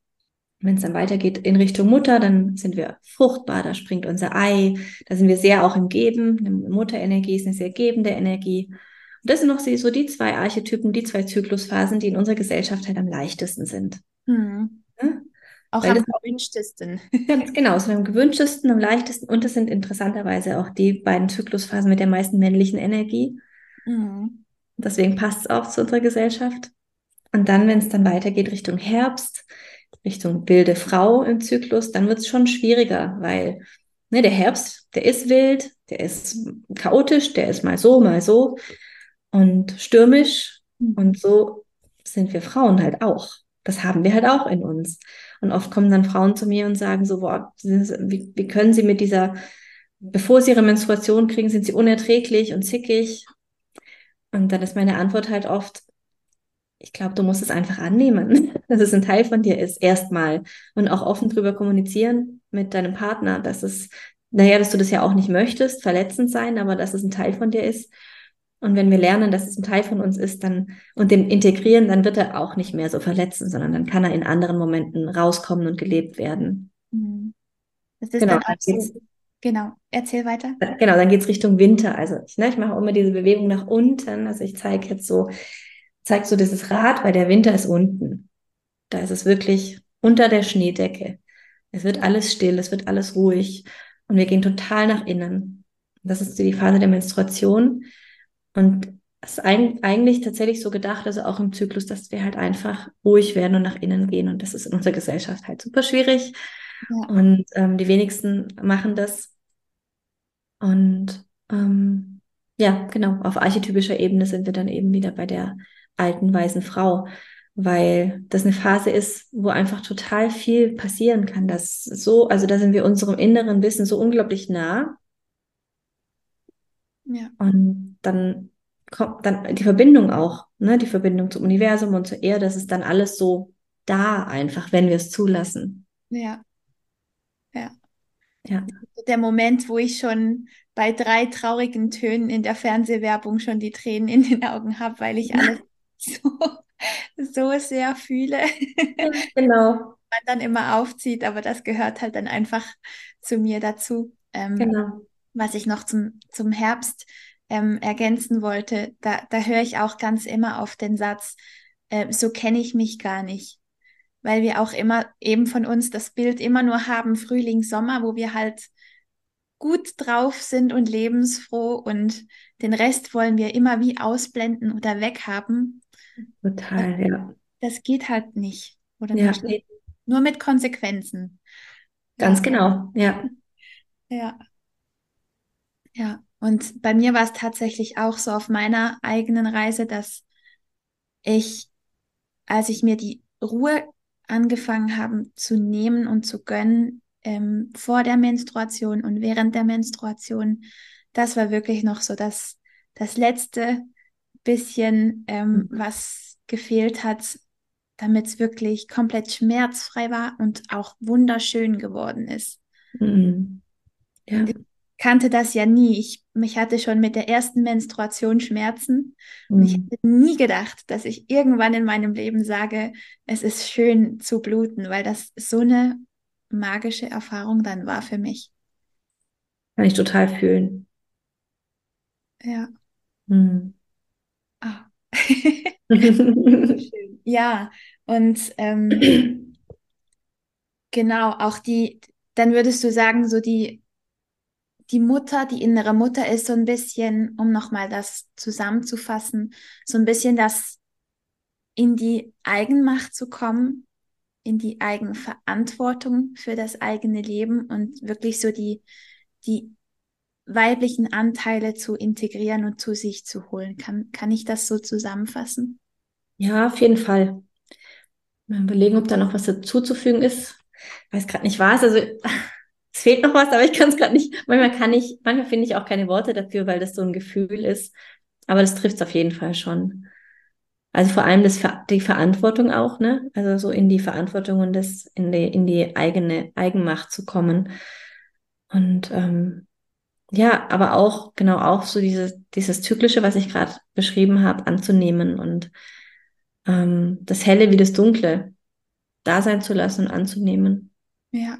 wenn es dann weitergeht in Richtung Mutter, dann sind wir fruchtbar, da springt unser Ei, da sind wir sehr auch im Geben. Eine Mutterenergie ist eine sehr gebende Energie. Und das sind noch so die zwei Archetypen, die zwei Zyklusphasen, die in unserer Gesellschaft halt am leichtesten sind. Hm. Ja? Auch Weil am gewünschtesten. Ganz genau, so am gewünschtesten, am leichtesten. Und das sind interessanterweise auch die beiden Zyklusphasen mit der meisten männlichen Energie. Mhm. Deswegen passt es auch zu unserer Gesellschaft. Und dann, wenn es dann weitergeht Richtung Herbst, Richtung wilde Frau im Zyklus, dann wird es schon schwieriger, weil ne, der Herbst, der ist wild, der ist chaotisch, der ist mal so, mal so und stürmisch. Mhm. Und so sind wir Frauen halt auch. Das haben wir halt auch in uns. Und oft kommen dann Frauen zu mir und sagen so, boah, wie, wie können sie mit dieser, bevor sie ihre Menstruation kriegen, sind sie unerträglich und zickig. Und dann ist meine Antwort halt oft, ich glaube, du musst es einfach annehmen, dass es ein Teil von dir ist, erstmal. Und auch offen drüber kommunizieren mit deinem Partner, dass es, naja, dass du das ja auch nicht möchtest, verletzend sein, aber dass es ein Teil von dir ist. Und wenn wir lernen, dass es ein Teil von uns ist, dann und den integrieren, dann wird er auch nicht mehr so verletzen, sondern dann kann er in anderen Momenten rauskommen und gelebt werden. Mhm. Das ist genau, genau. Erzähl weiter. Genau, dann geht's Richtung Winter. Also ich, ne, ich mache immer diese Bewegung nach unten. Also ich zeige jetzt so, zeige so dieses Rad, weil der Winter ist unten. Da ist es wirklich unter der Schneedecke. Es wird alles still, es wird alles ruhig und wir gehen total nach innen. Das ist die Phase der Menstruation. Und es ist eigentlich tatsächlich so gedacht, also auch im Zyklus, dass wir halt einfach ruhig werden und nach innen gehen. Und das ist in unserer Gesellschaft halt super schwierig. Ja. Und ähm, die wenigsten machen das. Und ähm, ja, genau, auf archetypischer Ebene sind wir dann eben wieder bei der alten weißen Frau, weil das eine Phase ist, wo einfach total viel passieren kann. Das so, also da sind wir unserem inneren Wissen so unglaublich nah. Ja. Und dann kommt dann die Verbindung auch, ne, die Verbindung zum Universum und zur Erde, das ist dann alles so da einfach, wenn wir es zulassen. Ja. Ja. Ja. Der Moment, wo ich schon bei drei traurigen Tönen in der Fernsehwerbung schon die Tränen in den Augen habe, weil ich alles so, so sehr fühle. Genau. Man dann immer aufzieht, aber das gehört halt dann einfach zu mir dazu. Ähm, genau was ich noch zum, zum Herbst ähm, ergänzen wollte, da, da höre ich auch ganz immer auf den Satz, äh, so kenne ich mich gar nicht. Weil wir auch immer eben von uns das Bild immer nur haben, Frühling, Sommer, wo wir halt gut drauf sind und lebensfroh und den Rest wollen wir immer wie ausblenden oder weghaben. Total, ja. Das geht halt nicht. Oder ja. nicht? Nur mit Konsequenzen. Ganz ja. genau, ja. Ja. Ja, und bei mir war es tatsächlich auch so auf meiner eigenen Reise, dass ich, als ich mir die Ruhe angefangen habe zu nehmen und zu gönnen, ähm, vor der Menstruation und während der Menstruation, das war wirklich noch so das, das letzte bisschen, ähm, mhm. was gefehlt hat, damit es wirklich komplett schmerzfrei war und auch wunderschön geworden ist. Mhm. Ja kannte das ja nie. Ich, mich hatte schon mit der ersten Menstruation Schmerzen. Mhm. Und ich mhm. hätte nie gedacht, dass ich irgendwann in meinem Leben sage, es ist schön zu bluten, weil das so eine magische Erfahrung dann war für mich. Kann ich total fühlen. Ja. Mhm. Schön. Ja, und ähm, genau, auch die, dann würdest du sagen, so die die Mutter, die innere Mutter ist so ein bisschen, um nochmal das zusammenzufassen, so ein bisschen das in die Eigenmacht zu kommen, in die Eigenverantwortung für das eigene Leben und wirklich so die, die weiblichen Anteile zu integrieren und zu sich zu holen. Kann, kann ich das so zusammenfassen? Ja, auf jeden Fall. Mal überlegen, ob da noch was dazuzufügen ist. Weiß gerade nicht was. Also es fehlt noch was, aber ich kann es gerade nicht. Manchmal kann ich, manchmal finde ich auch keine Worte dafür, weil das so ein Gefühl ist. Aber das trifft es auf jeden Fall schon. Also vor allem das, die Verantwortung auch, ne? Also so in die Verantwortung und das in die, in die eigene Eigenmacht zu kommen. Und ähm, ja, aber auch, genau, auch so dieses, dieses Zyklische, was ich gerade beschrieben habe, anzunehmen und ähm, das Helle wie das Dunkle da sein zu lassen und anzunehmen. Ja.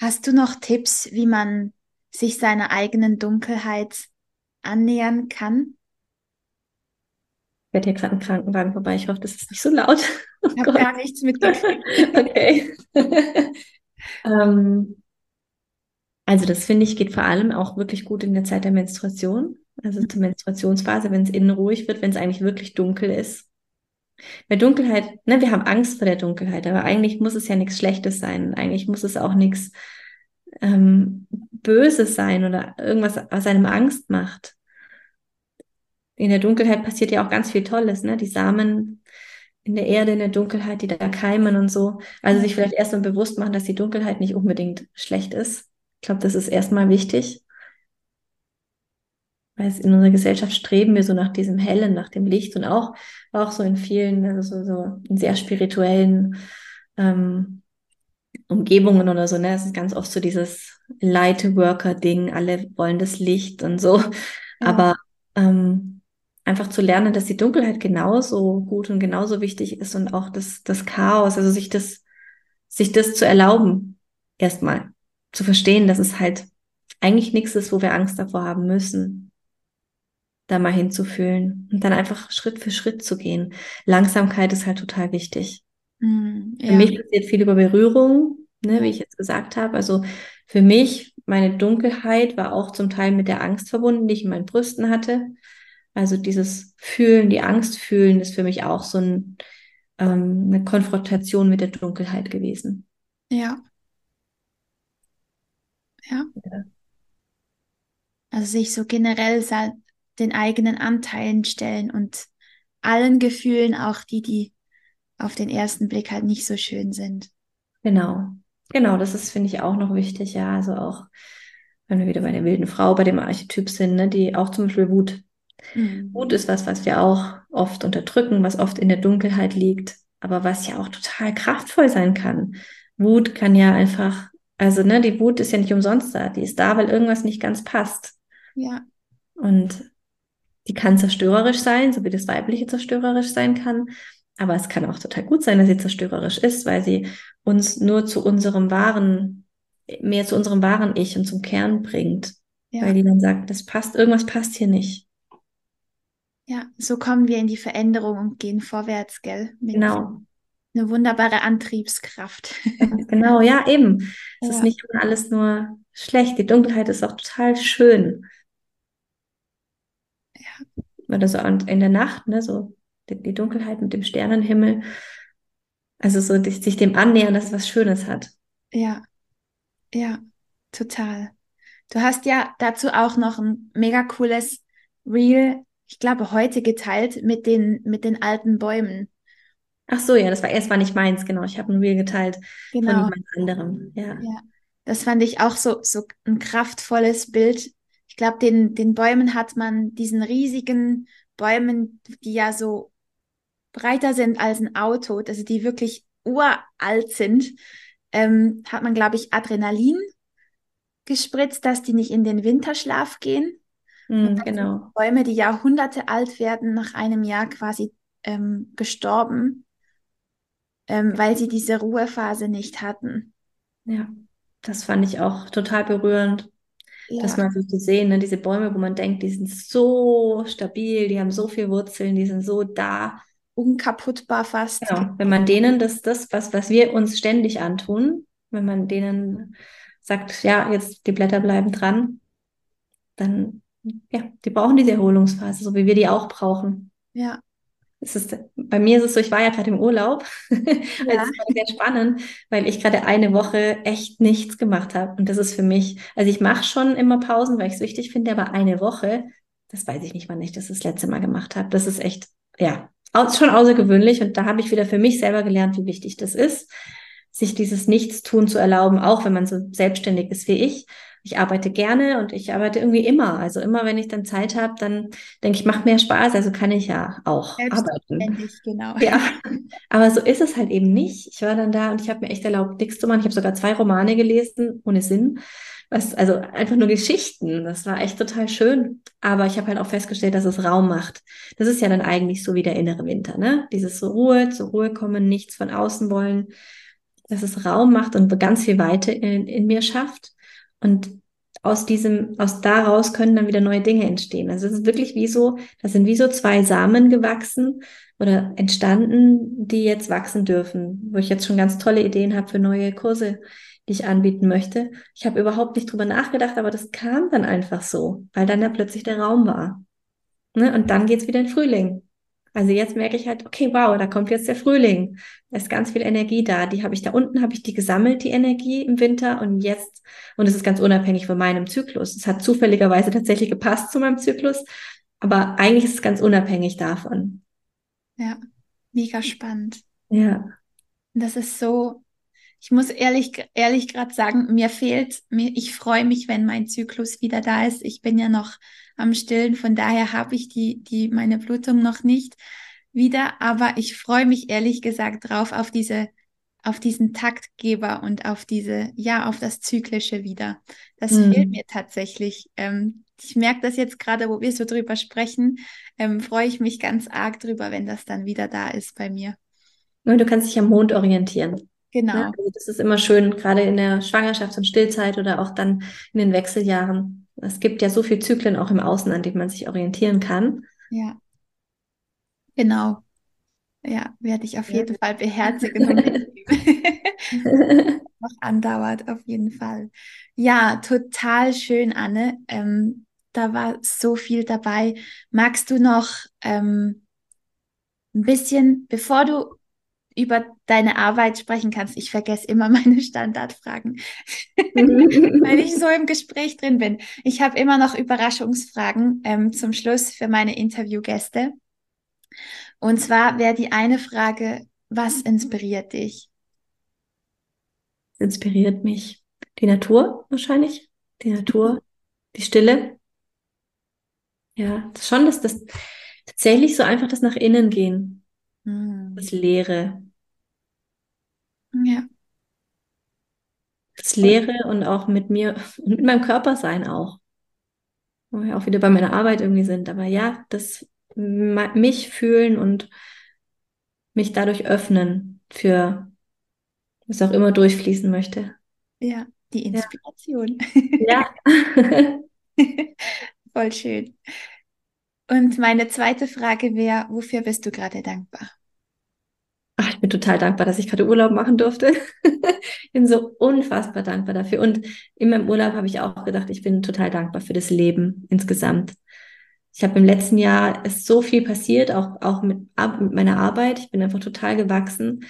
Hast du noch Tipps, wie man sich seiner eigenen Dunkelheit annähern kann? Ich werde hier gerade ein Krankenwagen vorbei. Ich hoffe, das ist nicht so laut. Oh ich habe gar nichts mitgekriegt. okay. ähm, also das finde ich geht vor allem auch wirklich gut in der Zeit der Menstruation. Also zur Menstruationsphase, wenn es innen ruhig wird, wenn es eigentlich wirklich dunkel ist. Bei Dunkelheit, ne, wir haben Angst vor der Dunkelheit, aber eigentlich muss es ja nichts Schlechtes sein. Eigentlich muss es auch nichts ähm, Böses sein oder irgendwas, was einem Angst macht. In der Dunkelheit passiert ja auch ganz viel Tolles, ne? Die Samen in der Erde, in der Dunkelheit, die da keimen und so. Also sich vielleicht erstmal bewusst machen, dass die Dunkelheit nicht unbedingt schlecht ist. Ich glaube, das ist erstmal wichtig. Weil in unserer Gesellschaft streben wir so nach diesem Hellen, nach dem Licht und auch, auch so in vielen, also so, so in sehr spirituellen ähm, Umgebungen oder so, ne? Es ist ganz oft so dieses Lightworker-Ding, alle wollen das Licht und so. Ja. Aber ähm, einfach zu lernen, dass die Dunkelheit genauso gut und genauso wichtig ist und auch das, das Chaos, also sich das, sich das zu erlauben, erstmal zu verstehen, dass es halt eigentlich nichts ist, wo wir Angst davor haben müssen da mal hinzufühlen und dann einfach Schritt für Schritt zu gehen. Langsamkeit ist halt total wichtig. Mm, ja. Für mich passiert viel über Berührung, ne, wie ich jetzt gesagt habe. Also für mich, meine Dunkelheit war auch zum Teil mit der Angst verbunden, die ich in meinen Brüsten hatte. Also dieses Fühlen, die Angst fühlen, ist für mich auch so ein, ähm, eine Konfrontation mit der Dunkelheit gewesen. Ja. Ja. ja. Also sich so generell den eigenen Anteilen stellen und allen Gefühlen, auch die, die auf den ersten Blick halt nicht so schön sind. Genau, genau, das ist, finde ich, auch noch wichtig, ja. Also auch, wenn wir wieder bei der wilden Frau, bei dem Archetyp sind, ne, die auch zum Beispiel Wut. Mhm. Wut ist was, was wir auch oft unterdrücken, was oft in der Dunkelheit liegt, aber was ja auch total kraftvoll sein kann. Wut kann ja einfach, also ne, die Wut ist ja nicht umsonst da, die ist da, weil irgendwas nicht ganz passt. Ja. Und die kann zerstörerisch sein, so wie das weibliche zerstörerisch sein kann. Aber es kann auch total gut sein, dass sie zerstörerisch ist, weil sie uns nur zu unserem wahren, mehr zu unserem wahren Ich und zum Kern bringt. Ja. Weil die dann sagt, das passt, irgendwas passt hier nicht. Ja, so kommen wir in die Veränderung und gehen vorwärts, gell? Mit genau. Eine wunderbare Antriebskraft. genau, ja, eben. Es ja. ist nicht alles nur schlecht. Die Dunkelheit ist auch total schön oder so in der Nacht, ne, so die, die Dunkelheit mit dem Sternenhimmel. Also so die, sich dem annähern, dass was Schönes hat. Ja, ja, total. Du hast ja dazu auch noch ein mega cooles Reel, ich glaube, heute geteilt mit den, mit den alten Bäumen. Ach so, ja, das war erst war nicht meins, genau. Ich habe ein Reel geteilt genau. von jemand anderem. Ja. ja. Das fand ich auch so, so ein kraftvolles Bild, glaube, den, den Bäumen hat man diesen riesigen Bäumen, die ja so breiter sind als ein Auto, also die wirklich uralt sind, ähm, hat man, glaube ich, Adrenalin gespritzt, dass die nicht in den Winterschlaf gehen. Mm, genau. Bäume, die Jahrhunderte alt werden, nach einem Jahr quasi ähm, gestorben, ähm, weil sie diese Ruhephase nicht hatten. Ja, das fand ich auch total berührend. Ja. Das mal so zu sehen, ne? diese Bäume, wo man denkt, die sind so stabil, die haben so viel Wurzeln, die sind so da. Unkaputtbar fast. Genau. Wenn man denen das, das, was, was wir uns ständig antun, wenn man denen sagt, ja, jetzt die Blätter bleiben dran, dann, ja, die brauchen diese Erholungsphase, so wie wir die auch brauchen. Ja es ist, bei mir ist es so, ich war ja gerade im Urlaub. Ja. also es war sehr spannend, weil ich gerade eine Woche echt nichts gemacht habe. Und das ist für mich, also ich mache schon immer Pausen, weil ich es wichtig finde, aber eine Woche, das weiß ich nicht, wann ich das das letzte Mal gemacht habe. Das ist echt, ja, schon außergewöhnlich und da habe ich wieder für mich selber gelernt, wie wichtig das ist, sich dieses Nichtstun zu erlauben, auch wenn man so selbstständig ist wie ich. Ich arbeite gerne und ich arbeite irgendwie immer. Also immer, wenn ich dann Zeit habe, dann denke ich, macht mehr Spaß, also kann ich ja auch arbeiten. Genau. Ja, aber so ist es halt eben nicht. Ich war dann da und ich habe mir echt erlaubt, nichts zu machen. Ich habe sogar zwei Romane gelesen, ohne Sinn. Was, also einfach nur Geschichten. Das war echt total schön. Aber ich habe halt auch festgestellt, dass es Raum macht. Das ist ja dann eigentlich so wie der innere Winter, ne? Dieses so Ruhe, zur Ruhe kommen, nichts von außen wollen, dass es Raum macht und ganz viel Weite in, in mir schafft. Und aus diesem, aus daraus können dann wieder neue Dinge entstehen. Also es ist wirklich wie so, das sind wie so zwei Samen gewachsen oder entstanden, die jetzt wachsen dürfen, wo ich jetzt schon ganz tolle Ideen habe für neue Kurse, die ich anbieten möchte. Ich habe überhaupt nicht drüber nachgedacht, aber das kam dann einfach so, weil dann da plötzlich der Raum war. Ne? Und dann geht's wieder in Frühling. Also jetzt merke ich halt, okay, wow, da kommt jetzt der Frühling. Da ist ganz viel Energie da. Die habe ich da unten, habe ich die gesammelt, die Energie im Winter. Und jetzt, und es ist ganz unabhängig von meinem Zyklus. Es hat zufälligerweise tatsächlich gepasst zu meinem Zyklus. Aber eigentlich ist es ganz unabhängig davon. Ja, mega spannend. Ja. Das ist so, ich muss ehrlich, ehrlich gerade sagen, mir fehlt, mir, ich freue mich, wenn mein Zyklus wieder da ist. Ich bin ja noch am Stillen, von daher habe ich die, die, meine Blutung noch nicht wieder, aber ich freue mich ehrlich gesagt drauf auf diese, auf diesen Taktgeber und auf diese, ja, auf das Zyklische wieder. Das mhm. fehlt mir tatsächlich. Ähm, ich merke das jetzt gerade, wo wir so drüber sprechen, ähm, freue ich mich ganz arg drüber, wenn das dann wieder da ist bei mir. Und du kannst dich am Mond orientieren. Genau. Ja, also das ist immer schön, gerade in der Schwangerschafts- und Stillzeit oder auch dann in den Wechseljahren. Es gibt ja so viele Zyklen auch im Außen, an denen man sich orientieren kann. Ja. Genau. Ja, werde ich auf ja. jeden Fall beherzigen und noch andauert, auf jeden Fall. Ja, total schön, Anne. Ähm, da war so viel dabei. Magst du noch ähm, ein bisschen, bevor du über deine Arbeit sprechen kannst. Ich vergesse immer meine Standardfragen, weil ich so im Gespräch drin bin. Ich habe immer noch Überraschungsfragen ähm, zum Schluss für meine Interviewgäste. Und zwar wäre die eine Frage, was inspiriert dich? Inspiriert mich die Natur wahrscheinlich, die Natur, die Stille. Ja, das schon, dass das tatsächlich so einfach das nach innen gehen, hm. das Leere, ja. Das Leere und auch mit mir und mit meinem Körper sein auch. Wo wir auch wieder bei meiner Arbeit irgendwie sind. Aber ja, das mich fühlen und mich dadurch öffnen für was auch immer durchfließen möchte. Ja, die Inspiration. Ja. Voll schön. Und meine zweite Frage wäre, wofür bist du gerade dankbar? Ach, ich bin total dankbar, dass ich gerade Urlaub machen durfte. ich bin so unfassbar dankbar dafür. Und in meinem Urlaub habe ich auch gedacht, ich bin total dankbar für das Leben insgesamt. Ich habe im letzten Jahr ist so viel passiert, auch, auch mit, mit meiner Arbeit. Ich bin einfach total gewachsen.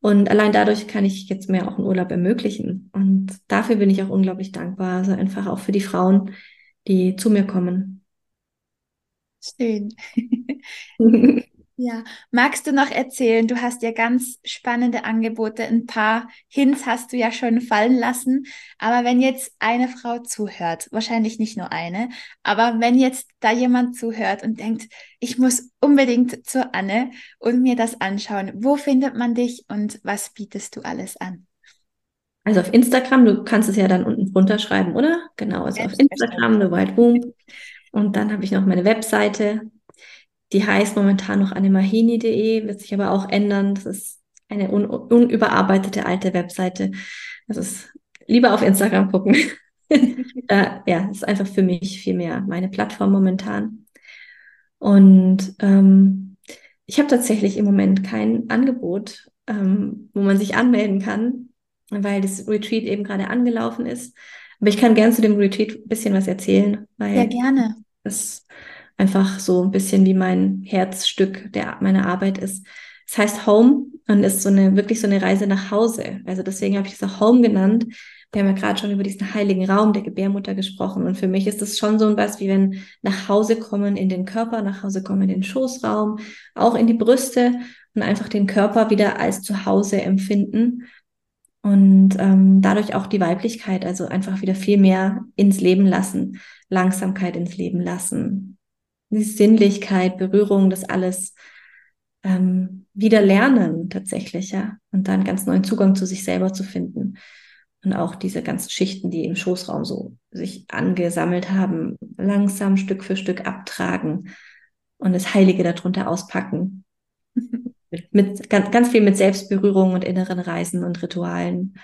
Und allein dadurch kann ich jetzt mir auch einen Urlaub ermöglichen. Und dafür bin ich auch unglaublich dankbar. Also einfach auch für die Frauen, die zu mir kommen. Schön. Ja, magst du noch erzählen? Du hast ja ganz spannende Angebote. Ein paar Hints hast du ja schon fallen lassen. Aber wenn jetzt eine Frau zuhört, wahrscheinlich nicht nur eine, aber wenn jetzt da jemand zuhört und denkt, ich muss unbedingt zur Anne und mir das anschauen, wo findet man dich und was bietest du alles an? Also auf Instagram, du kannst es ja dann unten drunter schreiben, oder? Genau, also auf Instagram, The Wild Womb. Und dann habe ich noch meine Webseite, die heißt momentan noch anemahini.de, wird sich aber auch ändern. Das ist eine un unüberarbeitete alte Webseite. Das ist lieber auf Instagram gucken. äh, ja, das ist einfach für mich viel mehr meine Plattform momentan. Und ähm, ich habe tatsächlich im Moment kein Angebot, ähm, wo man sich anmelden kann, weil das Retreat eben gerade angelaufen ist. Aber ich kann gern zu dem Retreat ein bisschen was erzählen, weil ja gerne. Das einfach so ein bisschen wie mein Herzstück der meiner Arbeit ist. Es heißt Home und ist so eine wirklich so eine Reise nach Hause. Also deswegen habe ich es auch Home genannt, Wir haben ja gerade schon über diesen heiligen Raum der Gebärmutter gesprochen. Und für mich ist das schon so was, wie wenn nach Hause kommen in den Körper, nach Hause kommen in den Schoßraum, auch in die Brüste und einfach den Körper wieder als Zuhause empfinden. Und ähm, dadurch auch die Weiblichkeit, also einfach wieder viel mehr ins Leben lassen, Langsamkeit ins Leben lassen, die Sinnlichkeit, Berührung, das alles ähm, wieder lernen tatsächlich, ja. Und dann ganz neuen Zugang zu sich selber zu finden. Und auch diese ganzen Schichten, die im Schoßraum so sich angesammelt haben, langsam Stück für Stück abtragen und das Heilige darunter auspacken. mit, mit ganz, ganz viel mit Selbstberührung und inneren Reisen und Ritualen.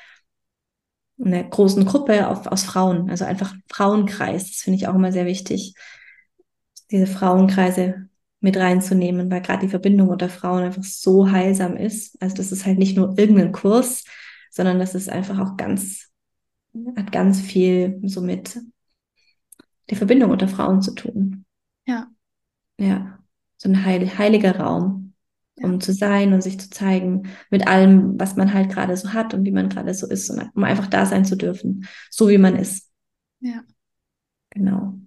In einer großen Gruppe auf, aus Frauen, also einfach Frauenkreis, das finde ich auch immer sehr wichtig, diese Frauenkreise mit reinzunehmen, weil gerade die Verbindung unter Frauen einfach so heilsam ist. Also das ist halt nicht nur irgendein Kurs, sondern das ist einfach auch ganz, hat ganz viel so mit der Verbindung unter Frauen zu tun. Ja. Ja. So ein heil, heiliger Raum, um ja. zu sein und sich zu zeigen mit allem, was man halt gerade so hat und wie man gerade so ist, und um einfach da sein zu dürfen, so wie man ist. Ja. Genau.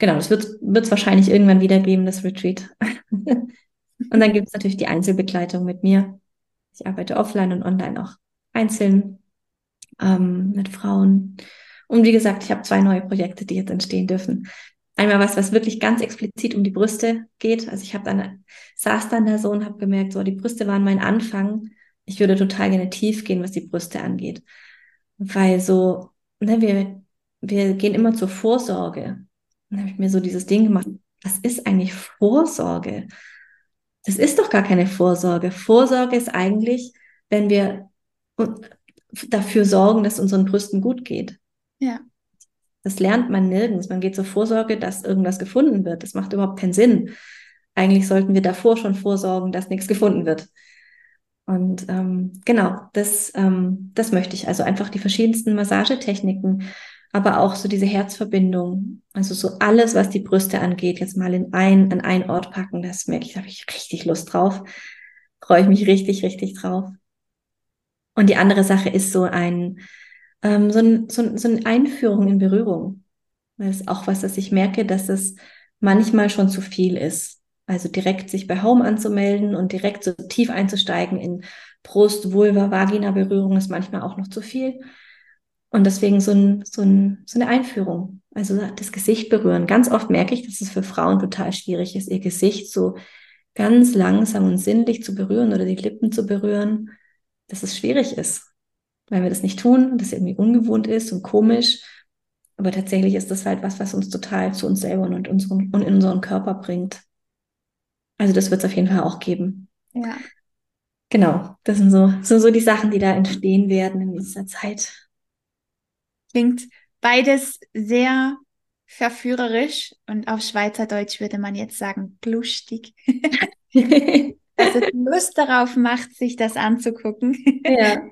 Genau, das wird es wahrscheinlich irgendwann wieder geben, das Retreat. und dann gibt es natürlich die Einzelbegleitung mit mir. Ich arbeite offline und online auch einzeln ähm, mit Frauen. Und wie gesagt, ich habe zwei neue Projekte, die jetzt entstehen dürfen. Einmal was, was wirklich ganz explizit um die Brüste geht. Also ich habe dann saß dann da so und habe gemerkt, so die Brüste waren mein Anfang. Ich würde total gerne tief gehen, was die Brüste angeht, weil so ne, wir wir gehen immer zur Vorsorge. Dann habe ich mir so dieses Ding gemacht. Was ist eigentlich Vorsorge? Das ist doch gar keine Vorsorge. Vorsorge ist eigentlich, wenn wir dafür sorgen, dass unseren Brüsten gut geht. Ja. Das lernt man nirgends. Man geht zur Vorsorge, dass irgendwas gefunden wird. Das macht überhaupt keinen Sinn. Eigentlich sollten wir davor schon vorsorgen, dass nichts gefunden wird. Und ähm, genau, das, ähm, das möchte ich. Also einfach die verschiedensten Massagetechniken, aber auch so diese Herzverbindung. Also so alles, was die Brüste angeht, jetzt mal in ein, an einen Ort packen. Das merke ich, da habe ich richtig Lust drauf. Freue ich mich richtig, richtig drauf. Und die andere Sache ist so ein, ähm, so, ein, so, so eine Einführung in Berührung. Das ist auch was, dass ich merke, dass es manchmal schon zu viel ist. Also direkt sich bei Home anzumelden und direkt so tief einzusteigen in Brust, Vulva, Vagina Berührung ist manchmal auch noch zu viel. Und deswegen so, ein, so, ein, so eine Einführung, also das Gesicht berühren. Ganz oft merke ich, dass es für Frauen total schwierig ist, ihr Gesicht so ganz langsam und sinnlich zu berühren oder die Lippen zu berühren dass es schwierig ist, weil wir das nicht tun, das irgendwie ungewohnt ist und komisch. Aber tatsächlich ist das halt was, was uns total zu uns selber und, unseren, und in unseren Körper bringt. Also das wird es auf jeden Fall auch geben. Ja. Genau, das sind so, sind so die Sachen, die da entstehen werden in dieser Zeit. Klingt beides sehr verführerisch und auf Schweizerdeutsch würde man jetzt sagen, lustig. dass es Lust darauf macht, sich das anzugucken. Ja.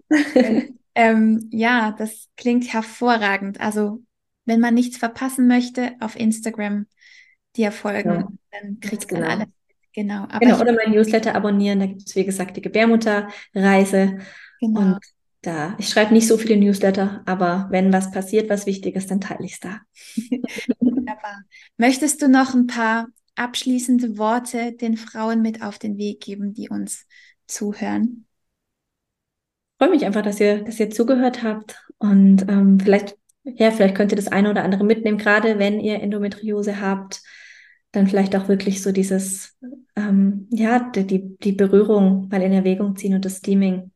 ähm, ja, das klingt hervorragend. Also, wenn man nichts verpassen möchte, auf Instagram dir folgen, ja. dann kriegt man genau. alles. Genau. Genau, oder mein Newsletter abonnieren. Da gibt es, wie gesagt, die Gebärmutterreise. Genau. Und da, ich schreibe nicht so viele Newsletter, aber wenn was passiert, was Wichtiges, dann teile ich es da. Wunderbar. Möchtest du noch ein paar abschließende Worte den Frauen mit auf den Weg geben, die uns zuhören? Ich freue mich einfach, dass ihr, dass ihr zugehört habt und ähm, vielleicht, ja, vielleicht könnt ihr das eine oder andere mitnehmen, gerade wenn ihr Endometriose habt, dann vielleicht auch wirklich so dieses, ähm, ja, die, die Berührung mal in Erwägung ziehen und das Steaming.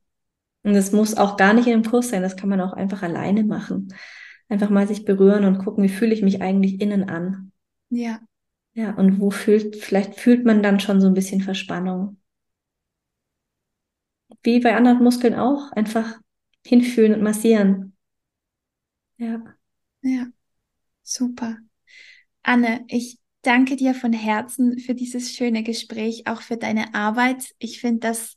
Und das muss auch gar nicht in einem Kurs sein, das kann man auch einfach alleine machen. Einfach mal sich berühren und gucken, wie fühle ich mich eigentlich innen an. Ja. Ja, und wo fühlt, vielleicht fühlt man dann schon so ein bisschen Verspannung. Wie bei anderen Muskeln auch, einfach hinfühlen und massieren. Ja. Ja, super. Anne, ich danke dir von Herzen für dieses schöne Gespräch, auch für deine Arbeit. Ich finde, dass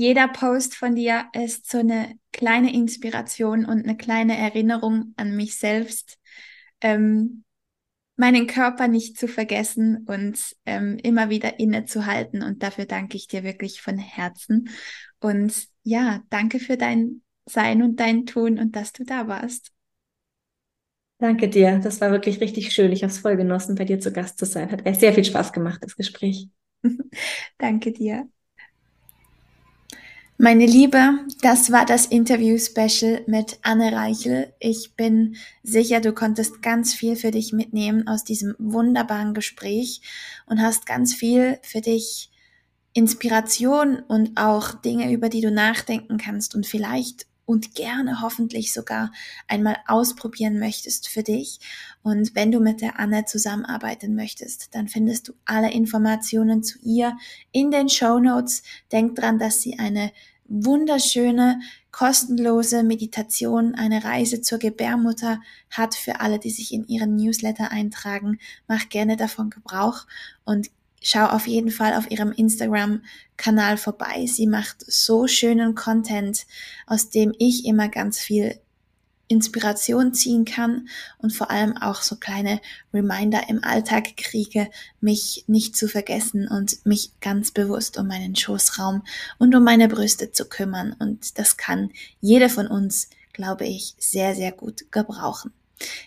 jeder Post von dir ist so eine kleine Inspiration und eine kleine Erinnerung an mich selbst. Ähm, meinen Körper nicht zu vergessen und ähm, immer wieder innezuhalten. Und dafür danke ich dir wirklich von Herzen. Und ja, danke für dein Sein und dein Tun und dass du da warst. Danke dir. Das war wirklich richtig schön. Ich habe es voll genossen, bei dir zu Gast zu sein. Hat sehr viel Spaß gemacht, das Gespräch. Danke dir. Meine Liebe, das war das Interview-Special mit Anne Reichel. Ich bin sicher, du konntest ganz viel für dich mitnehmen aus diesem wunderbaren Gespräch und hast ganz viel für dich Inspiration und auch Dinge, über die du nachdenken kannst und vielleicht und gerne hoffentlich sogar einmal ausprobieren möchtest für dich. Und wenn du mit der Anne zusammenarbeiten möchtest, dann findest du alle Informationen zu ihr in den Show Notes. Denk dran, dass sie eine wunderschöne, kostenlose Meditation, eine Reise zur Gebärmutter hat für alle, die sich in ihren Newsletter eintragen. Mach gerne davon Gebrauch und schau auf jeden Fall auf ihrem Instagram-Kanal vorbei. Sie macht so schönen Content, aus dem ich immer ganz viel Inspiration ziehen kann und vor allem auch so kleine Reminder im Alltag kriege, mich nicht zu vergessen und mich ganz bewusst um meinen Schoßraum und um meine Brüste zu kümmern. Und das kann jeder von uns, glaube ich, sehr, sehr gut gebrauchen.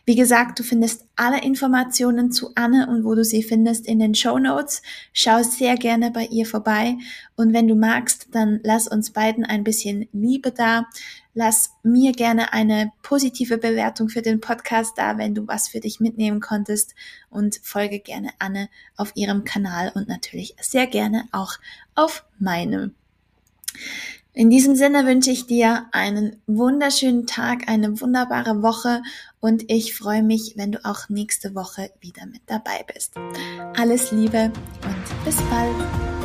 Wie gesagt, du findest alle Informationen zu Anne und wo du sie findest in den Show Notes. Schau sehr gerne bei ihr vorbei und wenn du magst, dann lass uns beiden ein bisschen Liebe da. Lass mir gerne eine positive Bewertung für den Podcast da, wenn du was für dich mitnehmen konntest und folge gerne Anne auf ihrem Kanal und natürlich sehr gerne auch auf meinem. In diesem Sinne wünsche ich dir einen wunderschönen Tag, eine wunderbare Woche und ich freue mich, wenn du auch nächste Woche wieder mit dabei bist. Alles Liebe und bis bald.